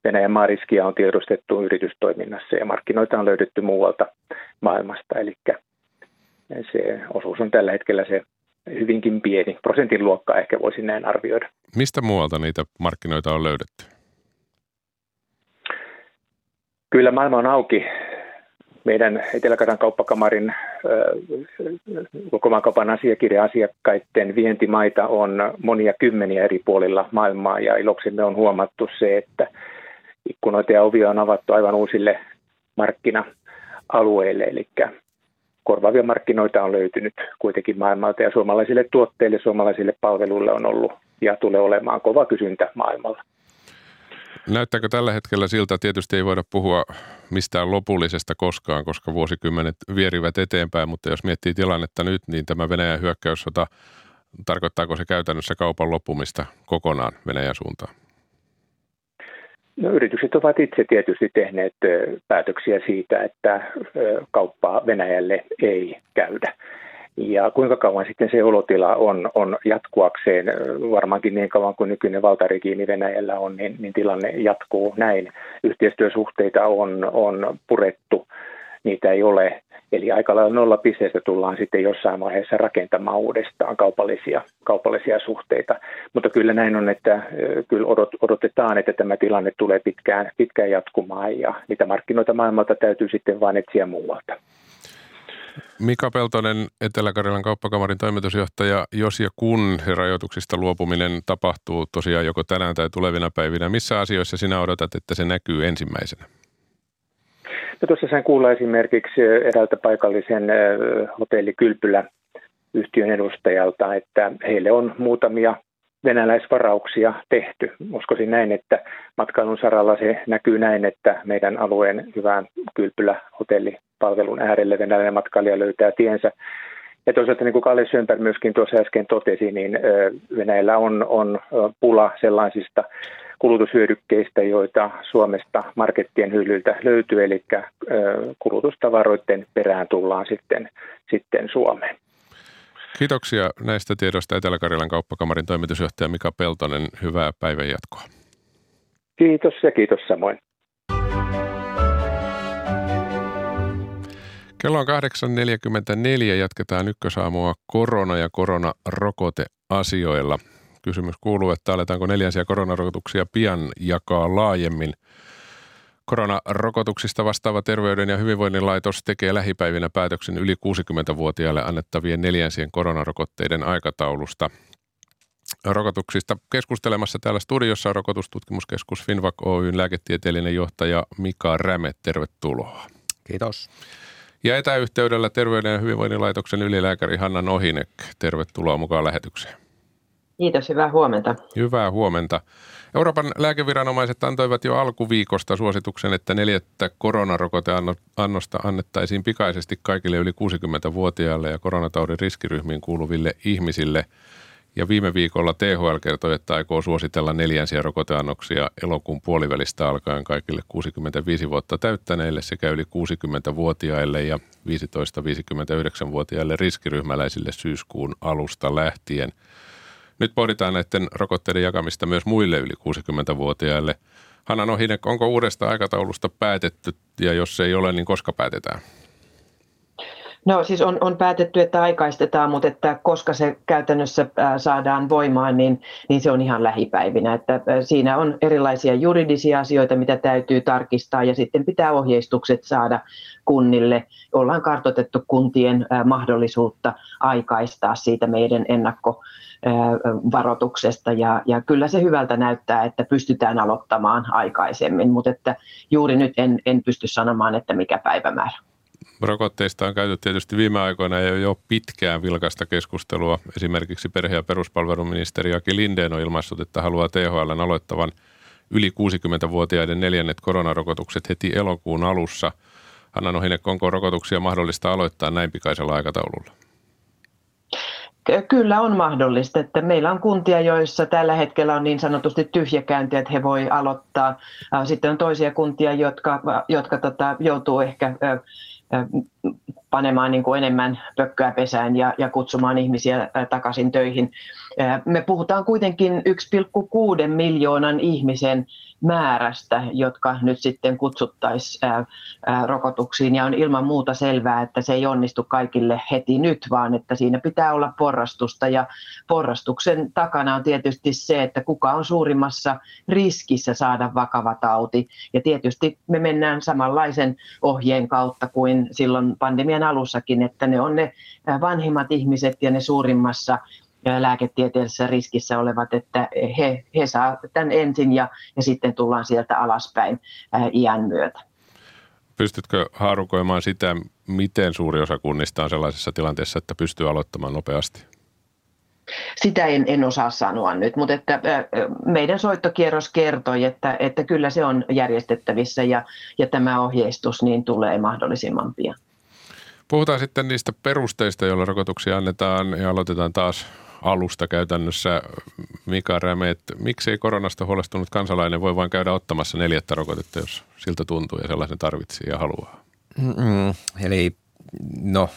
F: Venäjän maariskiä on tiedostettu yritystoiminnassa ja markkinoita on löydetty muualta maailmasta, eli se osuus on tällä hetkellä se hyvinkin pieni. Prosentin luokkaa ehkä voisin näin arvioida.
B: Mistä muualta niitä markkinoita on löydetty?
F: Kyllä maailma on auki meidän etelä kauppakamarin ulkomaankaupan asiakirja-asiakkaiden vientimaita on monia kymmeniä eri puolilla maailmaa ja iloksemme on huomattu se, että ikkunoita ja ovia on avattu aivan uusille markkina-alueille, eli korvaavia markkinoita on löytynyt kuitenkin maailmalta ja suomalaisille tuotteille, suomalaisille palveluille on ollut ja tulee olemaan kova kysyntä maailmalla.
B: Näyttääkö tällä hetkellä siltä, tietysti ei voida puhua mistään lopullisesta koskaan, koska vuosikymmenet vierivät eteenpäin, mutta jos miettii tilannetta nyt, niin tämä Venäjän hyökkäyssota, tarkoittaako se käytännössä kaupan loppumista kokonaan Venäjän suuntaan?
F: No, yritykset ovat itse tietysti tehneet päätöksiä siitä, että kauppaa Venäjälle ei käydä. Ja kuinka kauan sitten se olotila on, on jatkuakseen, varmaankin niin kauan kuin nykyinen valtaregiimi Venäjällä on, niin, niin tilanne jatkuu näin. Yhteistyösuhteita on, on purettu, niitä ei ole. Eli aika lailla nolla pisteestä tullaan sitten jossain vaiheessa rakentamaan uudestaan kaupallisia, kaupallisia suhteita. Mutta kyllä näin on, että kyllä odot, odotetaan, että tämä tilanne tulee pitkään, pitkään jatkumaan ja niitä markkinoita maailmalta täytyy sitten vain etsiä muualta.
B: Mika Peltonen, Etelä-Karjalan kauppakamarin toimitusjohtaja, jos ja kun rajoituksista luopuminen tapahtuu tosiaan joko tänään tai tulevina päivinä, missä asioissa sinä odotat, että se näkyy ensimmäisenä?
F: No tuossa sain kuulla esimerkiksi eräältä paikallisen hotellikylpylä yhtiön edustajalta, että heille on muutamia venäläisvarauksia tehty. Uskoisin näin, että matkailun saralla se näkyy näin, että meidän alueen hyvään kylpylä-hotellipalvelun äärelle venäläinen matkailija löytää tiensä. Ja toisaalta niin kuin Kalle Sömpär myöskin tuossa äsken totesi, niin Venäjällä on, on pula sellaisista kulutushyödykkeistä, joita Suomesta markettien hyllyltä löytyy, eli kulutustavaroiden perään tullaan sitten, sitten Suomeen.
B: Kiitoksia näistä tiedoista Etelä-Karjalan kauppakamarin toimitusjohtaja Mika Peltonen. Hyvää päivänjatkoa.
F: Kiitos ja kiitos samoin.
B: Kello on 8.44. Jatketaan ykkösaamua korona- ja koronarokoteasioilla. Kysymys kuuluu, että aletaanko neljänsiä koronarokotuksia pian jakaa laajemmin – Koronarokotuksista vastaava Terveyden ja hyvinvoinnin laitos tekee lähipäivinä päätöksen yli 60-vuotiaille annettavien neljänsien koronarokotteiden aikataulusta. Rokotuksista keskustelemassa täällä studiossa on rokotustutkimuskeskus Finvac Oyn lääketieteellinen johtaja Mika Räme. Tervetuloa.
G: Kiitos.
B: Ja etäyhteydellä Terveyden ja hyvinvoinnin laitoksen ylilääkäri Hanna Nohinek. Tervetuloa mukaan lähetykseen.
H: Kiitos, hyvää huomenta.
B: Hyvää huomenta. Euroopan lääkeviranomaiset antoivat jo alkuviikosta suosituksen, että neljättä koronarokoteannosta annettaisiin pikaisesti kaikille yli 60-vuotiaille ja koronataudin riskiryhmiin kuuluville ihmisille. Ja viime viikolla THL kertoi, että aikoo suositella neljänsiä rokoteannoksia elokuun puolivälistä alkaen kaikille 65 vuotta täyttäneille sekä yli 60-vuotiaille ja 15-59-vuotiaille riskiryhmäläisille syyskuun alusta lähtien – nyt pohditaan näiden rokotteiden jakamista myös muille yli 60-vuotiaille. Hanna Nohinek, onko uudesta aikataulusta päätetty ja jos ei ole, niin koska päätetään?
H: No siis on, on päätetty, että aikaistetaan, mutta että koska se käytännössä saadaan voimaan, niin, niin se on ihan lähipäivinä. Että siinä on erilaisia juridisia asioita, mitä täytyy tarkistaa ja sitten pitää ohjeistukset saada kunnille. Ollaan kartoitettu kuntien mahdollisuutta aikaistaa siitä meidän ennakko varoituksesta ja, ja kyllä se hyvältä näyttää, että pystytään aloittamaan aikaisemmin, mutta että juuri nyt en, en pysty sanomaan, että mikä päivämäärä.
B: Rokotteista on käyty tietysti viime aikoina ja jo pitkään vilkasta keskustelua. Esimerkiksi perhe- ja peruspalveluministeri Aki Lindeen on ilmaissut, että haluaa THL aloittavan yli 60-vuotiaiden neljännet koronarokotukset heti elokuun alussa. Hanna Nohinek, onko rokotuksia mahdollista aloittaa näin pikaisella aikataululla?
H: Kyllä on mahdollista, että meillä on kuntia, joissa tällä hetkellä on niin sanotusti tyhjäkäynti, että he voi aloittaa. Sitten on toisia kuntia, jotka, jotka tota, joutuu ehkä panemaan niin kuin enemmän pökköä pesään ja, ja kutsumaan ihmisiä takaisin töihin. Me puhutaan kuitenkin 1,6 miljoonan ihmisen määrästä, jotka nyt sitten kutsuttaisiin rokotuksiin. Ja on ilman muuta selvää, että se ei onnistu kaikille heti nyt, vaan että siinä pitää olla porrastusta. Ja porrastuksen takana on tietysti se, että kuka on suurimmassa riskissä saada vakava tauti. Ja tietysti me mennään samanlaisen ohjeen kautta kuin silloin pandemian alussakin, että ne on ne vanhimmat ihmiset ja ne suurimmassa lääketieteellisessä riskissä olevat, että he, he saa tämän ensin ja, ja sitten tullaan sieltä alaspäin ää, iän myötä.
B: Pystytkö haarukoimaan sitä, miten suuri osa kunnista on sellaisessa tilanteessa, että pystyy aloittamaan nopeasti?
H: Sitä en, en osaa sanoa nyt, mutta että meidän soittokierros kertoi, että, että kyllä se on järjestettävissä ja, ja tämä ohjeistus niin tulee mahdollisimman pian.
B: Puhutaan sitten niistä perusteista, joilla rokotuksia annetaan ja aloitetaan taas alusta käytännössä. Mika Räme, miksei koronasta huolestunut kansalainen voi vain käydä ottamassa neljättä rokotetta, jos siltä tuntuu ja sellaisen tarvitsee ja haluaa?
G: Mm, eli no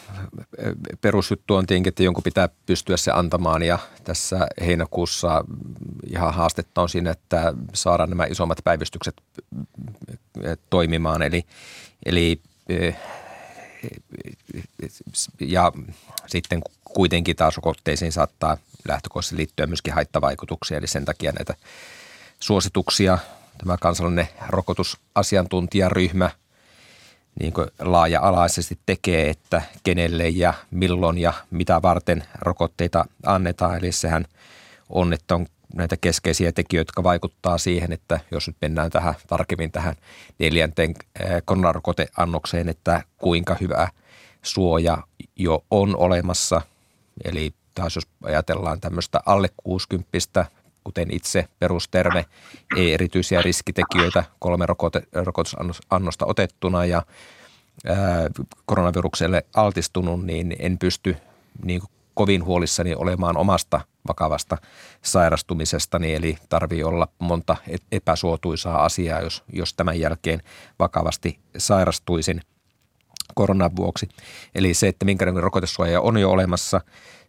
G: perusjuttu on tietenkin, että jonkun pitää pystyä se antamaan ja tässä heinäkuussa ihan haastetta on siinä, että saadaan nämä isommat päivystykset toimimaan. Eli, eli ja sitten kuitenkin taas rokotteisiin saattaa lähtökohtaisesti liittyä myöskin haittavaikutuksia, eli sen takia näitä suosituksia tämä kansallinen rokotusasiantuntijaryhmä niin laaja-alaisesti tekee, että kenelle ja milloin ja mitä varten rokotteita annetaan. Eli sehän on, että on näitä keskeisiä tekijöitä, jotka vaikuttaa siihen, että jos nyt mennään tähän tarkemmin tähän neljänteen koronarokoteannokseen, että kuinka hyvä suoja jo on olemassa. Eli taas jos ajatellaan tämmöistä alle 60 kuten itse perusterve, ei erityisiä riskitekijöitä, kolme rokote, rokotusannosta otettuna ja ää, koronavirukselle altistunut, niin en pysty niin kovin huolissani olemaan omasta vakavasta sairastumisestani, eli tarvii olla monta epäsuotuisaa asiaa, jos, jos tämän jälkeen vakavasti sairastuisin koronan vuoksi. Eli se, että minkälainen rokotesuoja on jo olemassa,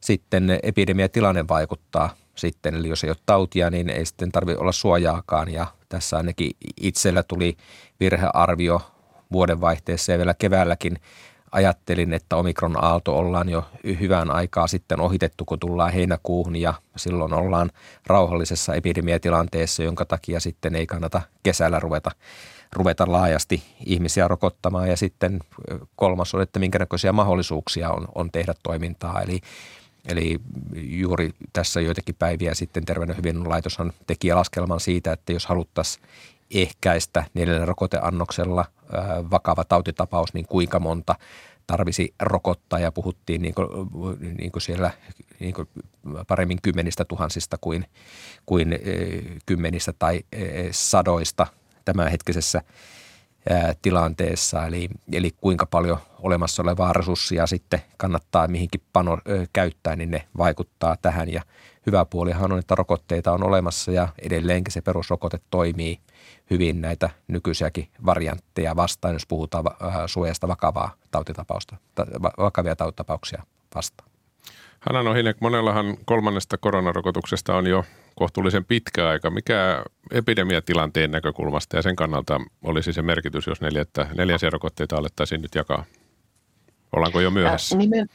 G: sitten epidemiatilanne vaikuttaa sitten, eli jos ei ole tautia, niin ei sitten tarvitse olla suojaakaan ja tässä ainakin itsellä tuli virhearvio vuodenvaihteessa ja vielä keväälläkin ajattelin, että omikron aalto ollaan jo hyvän aikaa sitten ohitettu, kun tullaan heinäkuuhun ja silloin ollaan rauhallisessa epidemiatilanteessa, jonka takia sitten ei kannata kesällä ruveta, ruveta laajasti ihmisiä rokottamaan. Ja sitten kolmas on, että minkä näköisiä mahdollisuuksia on, on tehdä toimintaa. Eli Eli juuri tässä joitakin päiviä sitten Terveyden laitoshan teki laskelman siitä, että jos haluttaisiin ehkäistä neljällä rokoteannoksella vakava tautitapaus, niin kuinka monta tarvisi rokottaa ja puhuttiin niin kuin, niin kuin siellä niin kuin paremmin kymmenistä tuhansista kuin, kuin kymmenistä tai sadoista tämänhetkisessä tilanteessa. Eli, eli kuinka paljon olemassa olevaa resurssia sitten kannattaa mihinkin pano, käyttää, niin ne vaikuttaa tähän. Ja hyvä puolihan on, että rokotteita on olemassa ja edelleenkin se perusrokote toimii hyvin näitä nykyisiäkin variantteja vastaan, jos puhutaan suojasta vakavaa tautitapausta, vakavia tautitapauksia vastaan.
B: Hanna Nohinek, monellahan kolmannesta koronarokotuksesta on jo kohtuullisen pitkä aika. Mikä epidemiatilanteen näkökulmasta ja sen kannalta olisi se merkitys, jos neljättä, neljäsiä rokotteita alettaisiin nyt jakaa? Ollaanko jo myöhässä? Äh, nimen,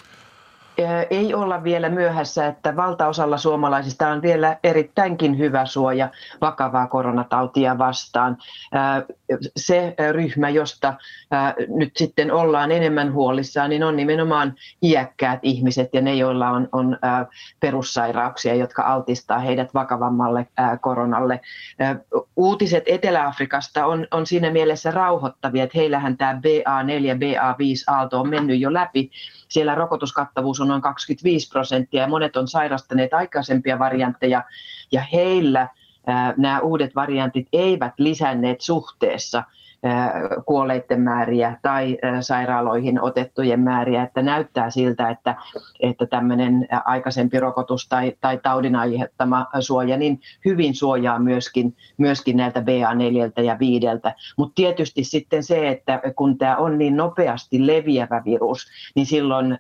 H: ei olla vielä myöhässä, että valtaosalla suomalaisista on vielä erittäinkin hyvä suoja vakavaa koronatautia vastaan. Se ryhmä, josta nyt sitten ollaan enemmän huolissaan, niin on nimenomaan iäkkäät ihmiset ja ne, joilla on, on perussairauksia, jotka altistaa heidät vakavammalle koronalle. Uutiset Etelä-Afrikasta on, on siinä mielessä rauhoittavia, että heillähän tämä BA4, BA5-aalto on mennyt jo läpi. Siellä rokotuskattavuus on noin 25 prosenttia ja monet on sairastaneet aikaisempia variantteja ja heillä nämä uudet variantit eivät lisänneet suhteessa – kuolleiden määriä tai sairaaloihin otettujen määriä, että näyttää siltä, että, että tämmöinen aikaisempi rokotus tai, tai taudin aiheuttama suoja niin hyvin suojaa myöskin, myöskin näiltä BA4 ja 5. Mutta tietysti sitten se, että kun tämä on niin nopeasti leviävä virus, niin silloin,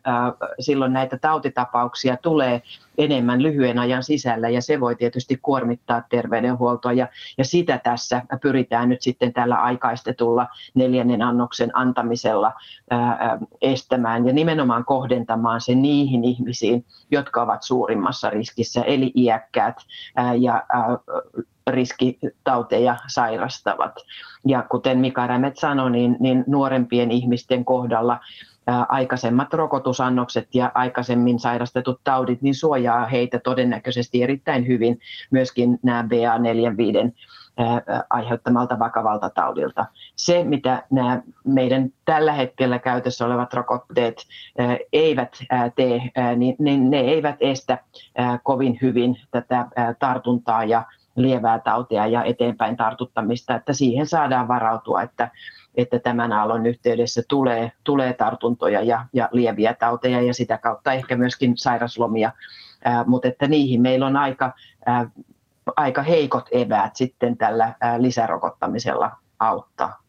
H: silloin näitä tautitapauksia tulee enemmän lyhyen ajan sisällä ja se voi tietysti kuormittaa terveydenhuoltoa ja, ja sitä tässä pyritään nyt sitten tällä aikaistetulla neljännen annoksen antamisella ää, estämään ja nimenomaan kohdentamaan se niihin ihmisiin, jotka ovat suurimmassa riskissä eli iäkkäät ää, ja ää, riskitauteja sairastavat. Ja kuten Mika Rämet sanoi, niin, niin nuorempien ihmisten kohdalla aikaisemmat rokotusannokset ja aikaisemmin sairastetut taudit, niin suojaa heitä todennäköisesti erittäin hyvin myöskin nämä BA45 aiheuttamalta vakavalta taudilta. Se, mitä nämä meidän tällä hetkellä käytössä olevat rokotteet eivät tee, niin, ne eivät estä kovin hyvin tätä tartuntaa ja lievää tautia ja eteenpäin tartuttamista, että siihen saadaan varautua, että että tämän aallon yhteydessä tulee, tulee tartuntoja ja, ja lieviä tauteja ja sitä kautta ehkä myöskin sairaslomia, ää, mutta että niihin meillä on aika, ää, aika heikot eväät sitten tällä ää, lisärokottamisella auttaa.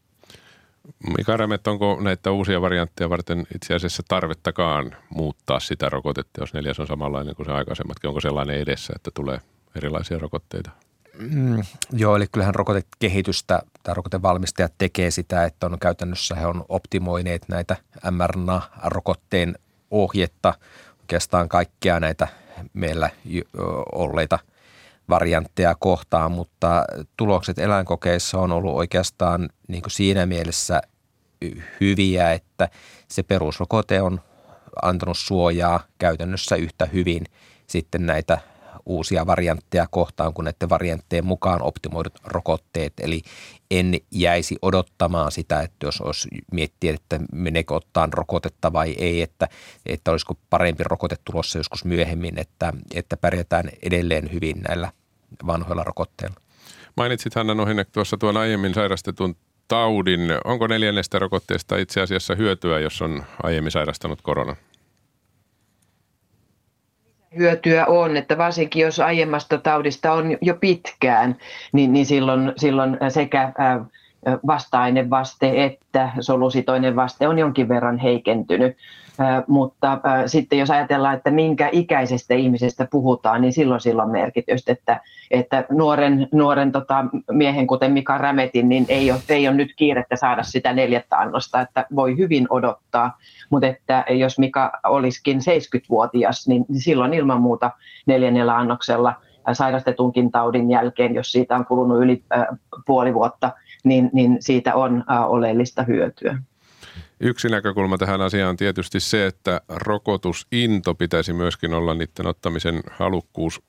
B: Mika Rämet, onko näitä uusia variantteja varten itse asiassa tarvettakaan muuttaa sitä rokotetta, jos neljäs on samanlainen kuin se aikaisemmatkin? Onko sellainen edessä, että tulee erilaisia rokotteita?
G: Mm, joo, eli kyllähän rokotekehitystä tai rokotevalmistajat tekee sitä, että on käytännössä he on optimoineet näitä mRNA-rokotteen ohjetta, oikeastaan kaikkia näitä meillä olleita variantteja kohtaan, mutta tulokset eläinkokeissa on ollut oikeastaan niin kuin siinä mielessä hyviä, että se perusrokote on antanut suojaa käytännössä yhtä hyvin sitten näitä uusia variantteja kohtaan kuin näiden varianttien mukaan optimoidut rokotteet. Eli en jäisi odottamaan sitä, että jos olisi miettiä, että meneekö ottaa rokotetta vai ei, että, että olisiko parempi rokote tulossa joskus myöhemmin, että, että pärjätään edelleen hyvin näillä vanhoilla rokotteilla.
B: Mainitsit Hanna Nohinek tuossa tuon aiemmin sairastetun taudin. Onko neljännestä rokotteesta itse asiassa hyötyä, jos on aiemmin sairastanut korona?
H: Hyötyä on, että varsinkin jos aiemmasta taudista on jo pitkään, niin, niin silloin, silloin sekä vasta-ainevaste että solusitoinen vaste on jonkin verran heikentynyt. Mutta sitten jos ajatellaan, että minkä ikäisestä ihmisestä puhutaan, niin silloin silloin merkitystä, että, että nuoren, nuoren tota, miehen, kuten Mika Rämetin, niin ei ole, ei ole nyt kiirettä saada sitä neljättä annosta, että voi hyvin odottaa. Mutta että jos Mika olisikin 70-vuotias, niin silloin ilman muuta neljännellä annoksella sairastetunkin taudin jälkeen, jos siitä on kulunut yli puoli vuotta, niin, niin siitä on oleellista hyötyä.
B: Yksi näkökulma tähän asiaan on tietysti se, että rokotusinto pitäisi myöskin olla niiden ottamisen halukkuus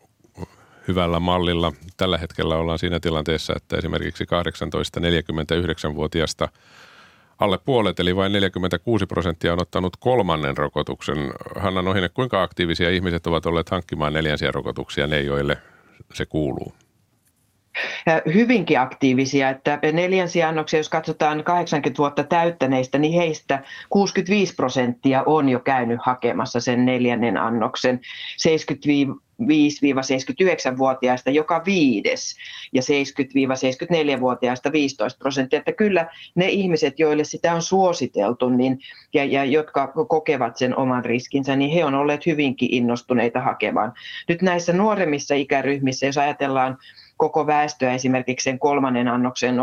B: hyvällä mallilla. Tällä hetkellä ollaan siinä tilanteessa, että esimerkiksi 18-49-vuotiaasta alle puolet, eli vain 46 prosenttia on ottanut kolmannen rokotuksen. Hanna Nohine, kuinka aktiivisia ihmiset ovat olleet hankkimaan neljänsiä rokotuksia ne, joille se kuuluu?
H: Hyvinkin aktiivisia, että neljän annoksia, jos katsotaan 80 vuotta täyttäneistä, niin heistä 65 prosenttia on jo käynyt hakemassa sen neljännen annoksen. 75-79-vuotiaista joka viides ja 70-74-vuotiaista 15 prosenttia. Että kyllä ne ihmiset, joille sitä on suositeltu niin, ja, ja jotka kokevat sen oman riskinsä, niin he on olleet hyvinkin innostuneita hakemaan. Nyt näissä nuoremmissa ikäryhmissä, jos ajatellaan koko väestöä esimerkiksi sen kolmannen annoksen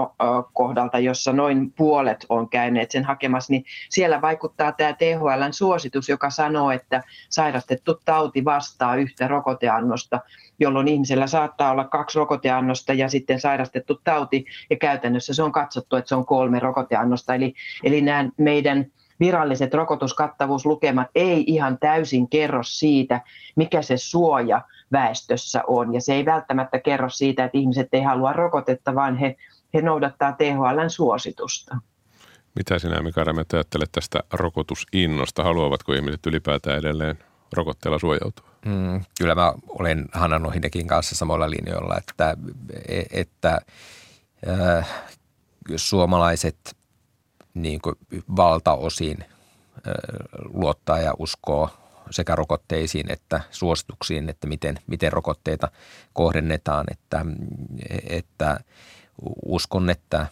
H: kohdalta, jossa noin puolet on käyneet sen hakemassa, niin siellä vaikuttaa tämä THLn suositus, joka sanoo, että sairastettu tauti vastaa yhtä rokoteannosta, jolloin ihmisellä saattaa olla kaksi rokoteannosta ja sitten sairastettu tauti, ja käytännössä se on katsottu, että se on kolme rokoteannosta. Eli, eli nämä meidän viralliset rokotuskattavuuslukemat ei ihan täysin kerro siitä, mikä se suoja väestössä on. Ja se ei välttämättä kerro siitä, että ihmiset ei halua rokotetta, vaan he, he noudattaa THLn suositusta.
B: Mitä sinä, Mika Rämet, ajattelet tästä rokotusinnosta? Haluavatko ihmiset ylipäätään edelleen rokotteella suojautua?
G: Mm, kyllä mä olen Hanna Nohinekin kanssa samalla linjoilla, että, että äh, suomalaiset niin kuin valtaosin äh, luottaa ja uskoo sekä rokotteisiin että suosituksiin, että miten, miten rokotteita kohdennetaan. Että, että uskon, että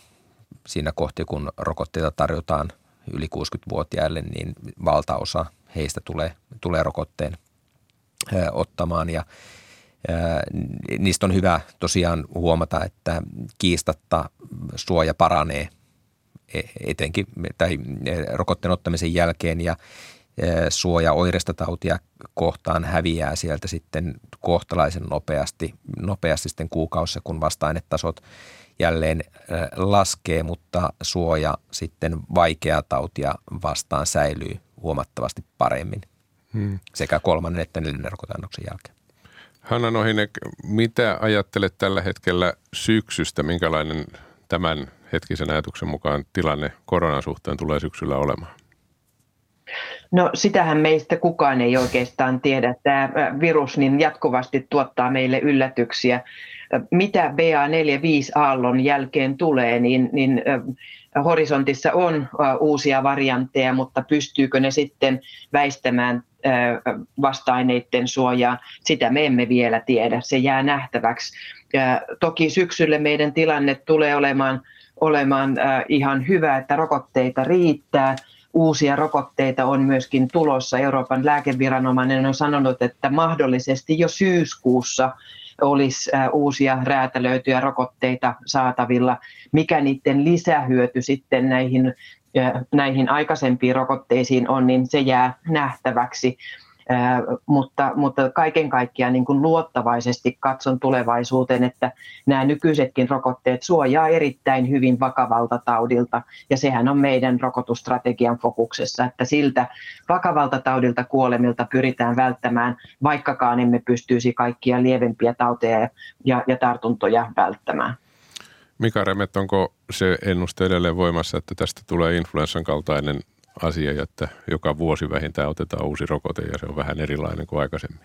G: siinä kohti, kun rokotteita tarjotaan yli 60-vuotiaille, niin valtaosa heistä tulee, tulee rokotteen ottamaan ja Niistä on hyvä tosiaan huomata, että kiistatta suoja paranee e, etenkin tai rokotteen ottamisen jälkeen ja suoja oireista tautia kohtaan häviää sieltä sitten kohtalaisen nopeasti, nopeasti sitten kuukausissa, kun vasta-ainetasot jälleen laskee, mutta suoja sitten vaikeaa tautia vastaan säilyy huomattavasti paremmin hmm. sekä kolmannen että neljännen rokoteannoksen jälkeen.
B: Hanna Nohinek, mitä ajattelet tällä hetkellä syksystä? Minkälainen tämän hetkisen ajatuksen mukaan tilanne koronan suhteen tulee syksyllä olemaan?
H: No sitähän meistä kukaan ei oikeastaan tiedä. Tämä virus niin jatkuvasti tuottaa meille yllätyksiä. Mitä BA45-aallon jälkeen tulee, niin, niin horisontissa on uusia variantteja, mutta pystyykö ne sitten väistämään vasta-aineiden suojaa, sitä me emme vielä tiedä. Se jää nähtäväksi. Toki syksylle meidän tilanne tulee olemaan, olemaan ihan hyvä, että rokotteita riittää – uusia rokotteita on myöskin tulossa. Euroopan lääkeviranomainen on sanonut, että mahdollisesti jo syyskuussa olisi uusia räätälöityjä rokotteita saatavilla. Mikä niiden lisähyöty sitten näihin, näihin aikaisempiin rokotteisiin on, niin se jää nähtäväksi mutta, mutta kaiken kaikkiaan niin kuin luottavaisesti katson tulevaisuuteen, että nämä nykyisetkin rokotteet suojaa erittäin hyvin vakavalta taudilta ja sehän on meidän rokotusstrategian fokuksessa, että siltä vakavalta taudilta kuolemilta pyritään välttämään, vaikkakaan emme pystyisi kaikkia lievempiä tauteja ja, ja, ja tartuntoja välttämään.
B: Mika Remet, onko se ennuste edelleen voimassa, että tästä tulee influenssan kaltainen asia, että joka vuosi vähintään otetaan uusi rokote ja se on vähän erilainen kuin aikaisemmin?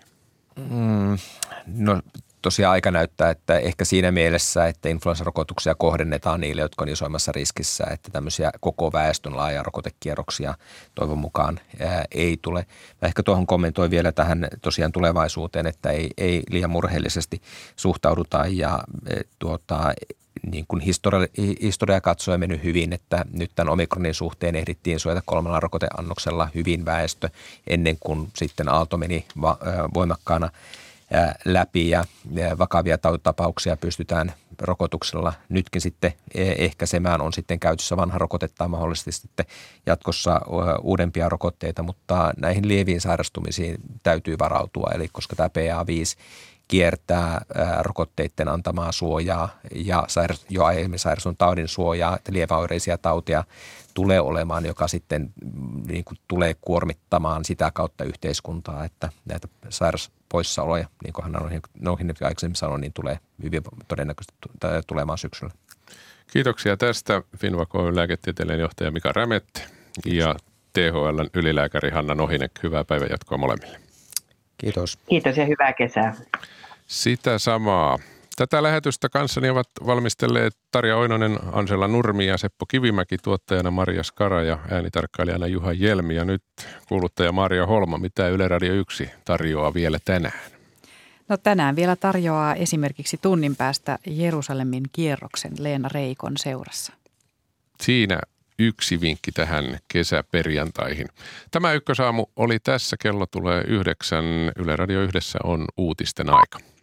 G: Mm, no tosiaan aika näyttää, että ehkä siinä mielessä, että influenssarokotuksia kohdennetaan niille, jotka on isoimmassa riskissä, että tämmöisiä koko väestön laaja rokotekierroksia toivon mukaan ää, ei tule. Mä ehkä tuohon kommentoin vielä tähän tosiaan tulevaisuuteen, että ei, ei liian murheellisesti suhtauduta ja e, tuota, niin kuin historia, historia katsoen mennyt hyvin, että nyt tämän omikronin suhteen ehdittiin suojata kolmella rokoteannoksella hyvin väestö ennen kuin sitten Aalto meni va- voimakkaana läpi ja vakavia tautitapauksia pystytään rokotuksella nytkin sitten e, ehkäisemään. On sitten käytössä vanha rokote tai mahdollisesti sitten jatkossa uudempia rokotteita, mutta näihin lieviin sairastumisiin täytyy varautua. Eli koska tämä PA5 kiertää rokotteiden antamaa suojaa ja jo aiemmin sairastun taudin suojaa, että lieväoireisia tautia tulee olemaan, joka sitten mm, niin kuin tulee kuormittamaan sitä kautta yhteiskuntaa, että näitä sairauspoissaoloja, niin kuin hän on aikaisemmin sanonut, niin tulee hyvin todennäköisesti tulemaan syksyllä.
B: Kiitoksia tästä Finvakoon lääketieteellinen johtaja Mika Rämet ja THLn ylilääkäri Hanna Nohinek. Hyvää päivänjatkoa molemmille.
G: Kiitos.
H: Kiitos ja hyvää kesää.
B: Sitä samaa. Tätä lähetystä kanssani ovat valmistelleet Tarja Oinonen, Ansela Nurmi ja Seppo Kivimäki, tuottajana Maria Skara ja äänitarkkailijana Juha Jelmi. Ja nyt kuuluttaja Maria Holma, mitä Yle Radio 1 tarjoaa vielä tänään?
I: No tänään vielä tarjoaa esimerkiksi tunnin päästä Jerusalemin kierroksen Leena Reikon seurassa.
B: Siinä yksi vinkki tähän kesäperjantaihin. Tämä ykkösaamu oli tässä, kello tulee yhdeksän. Yle Radio yhdessä on uutisten aika.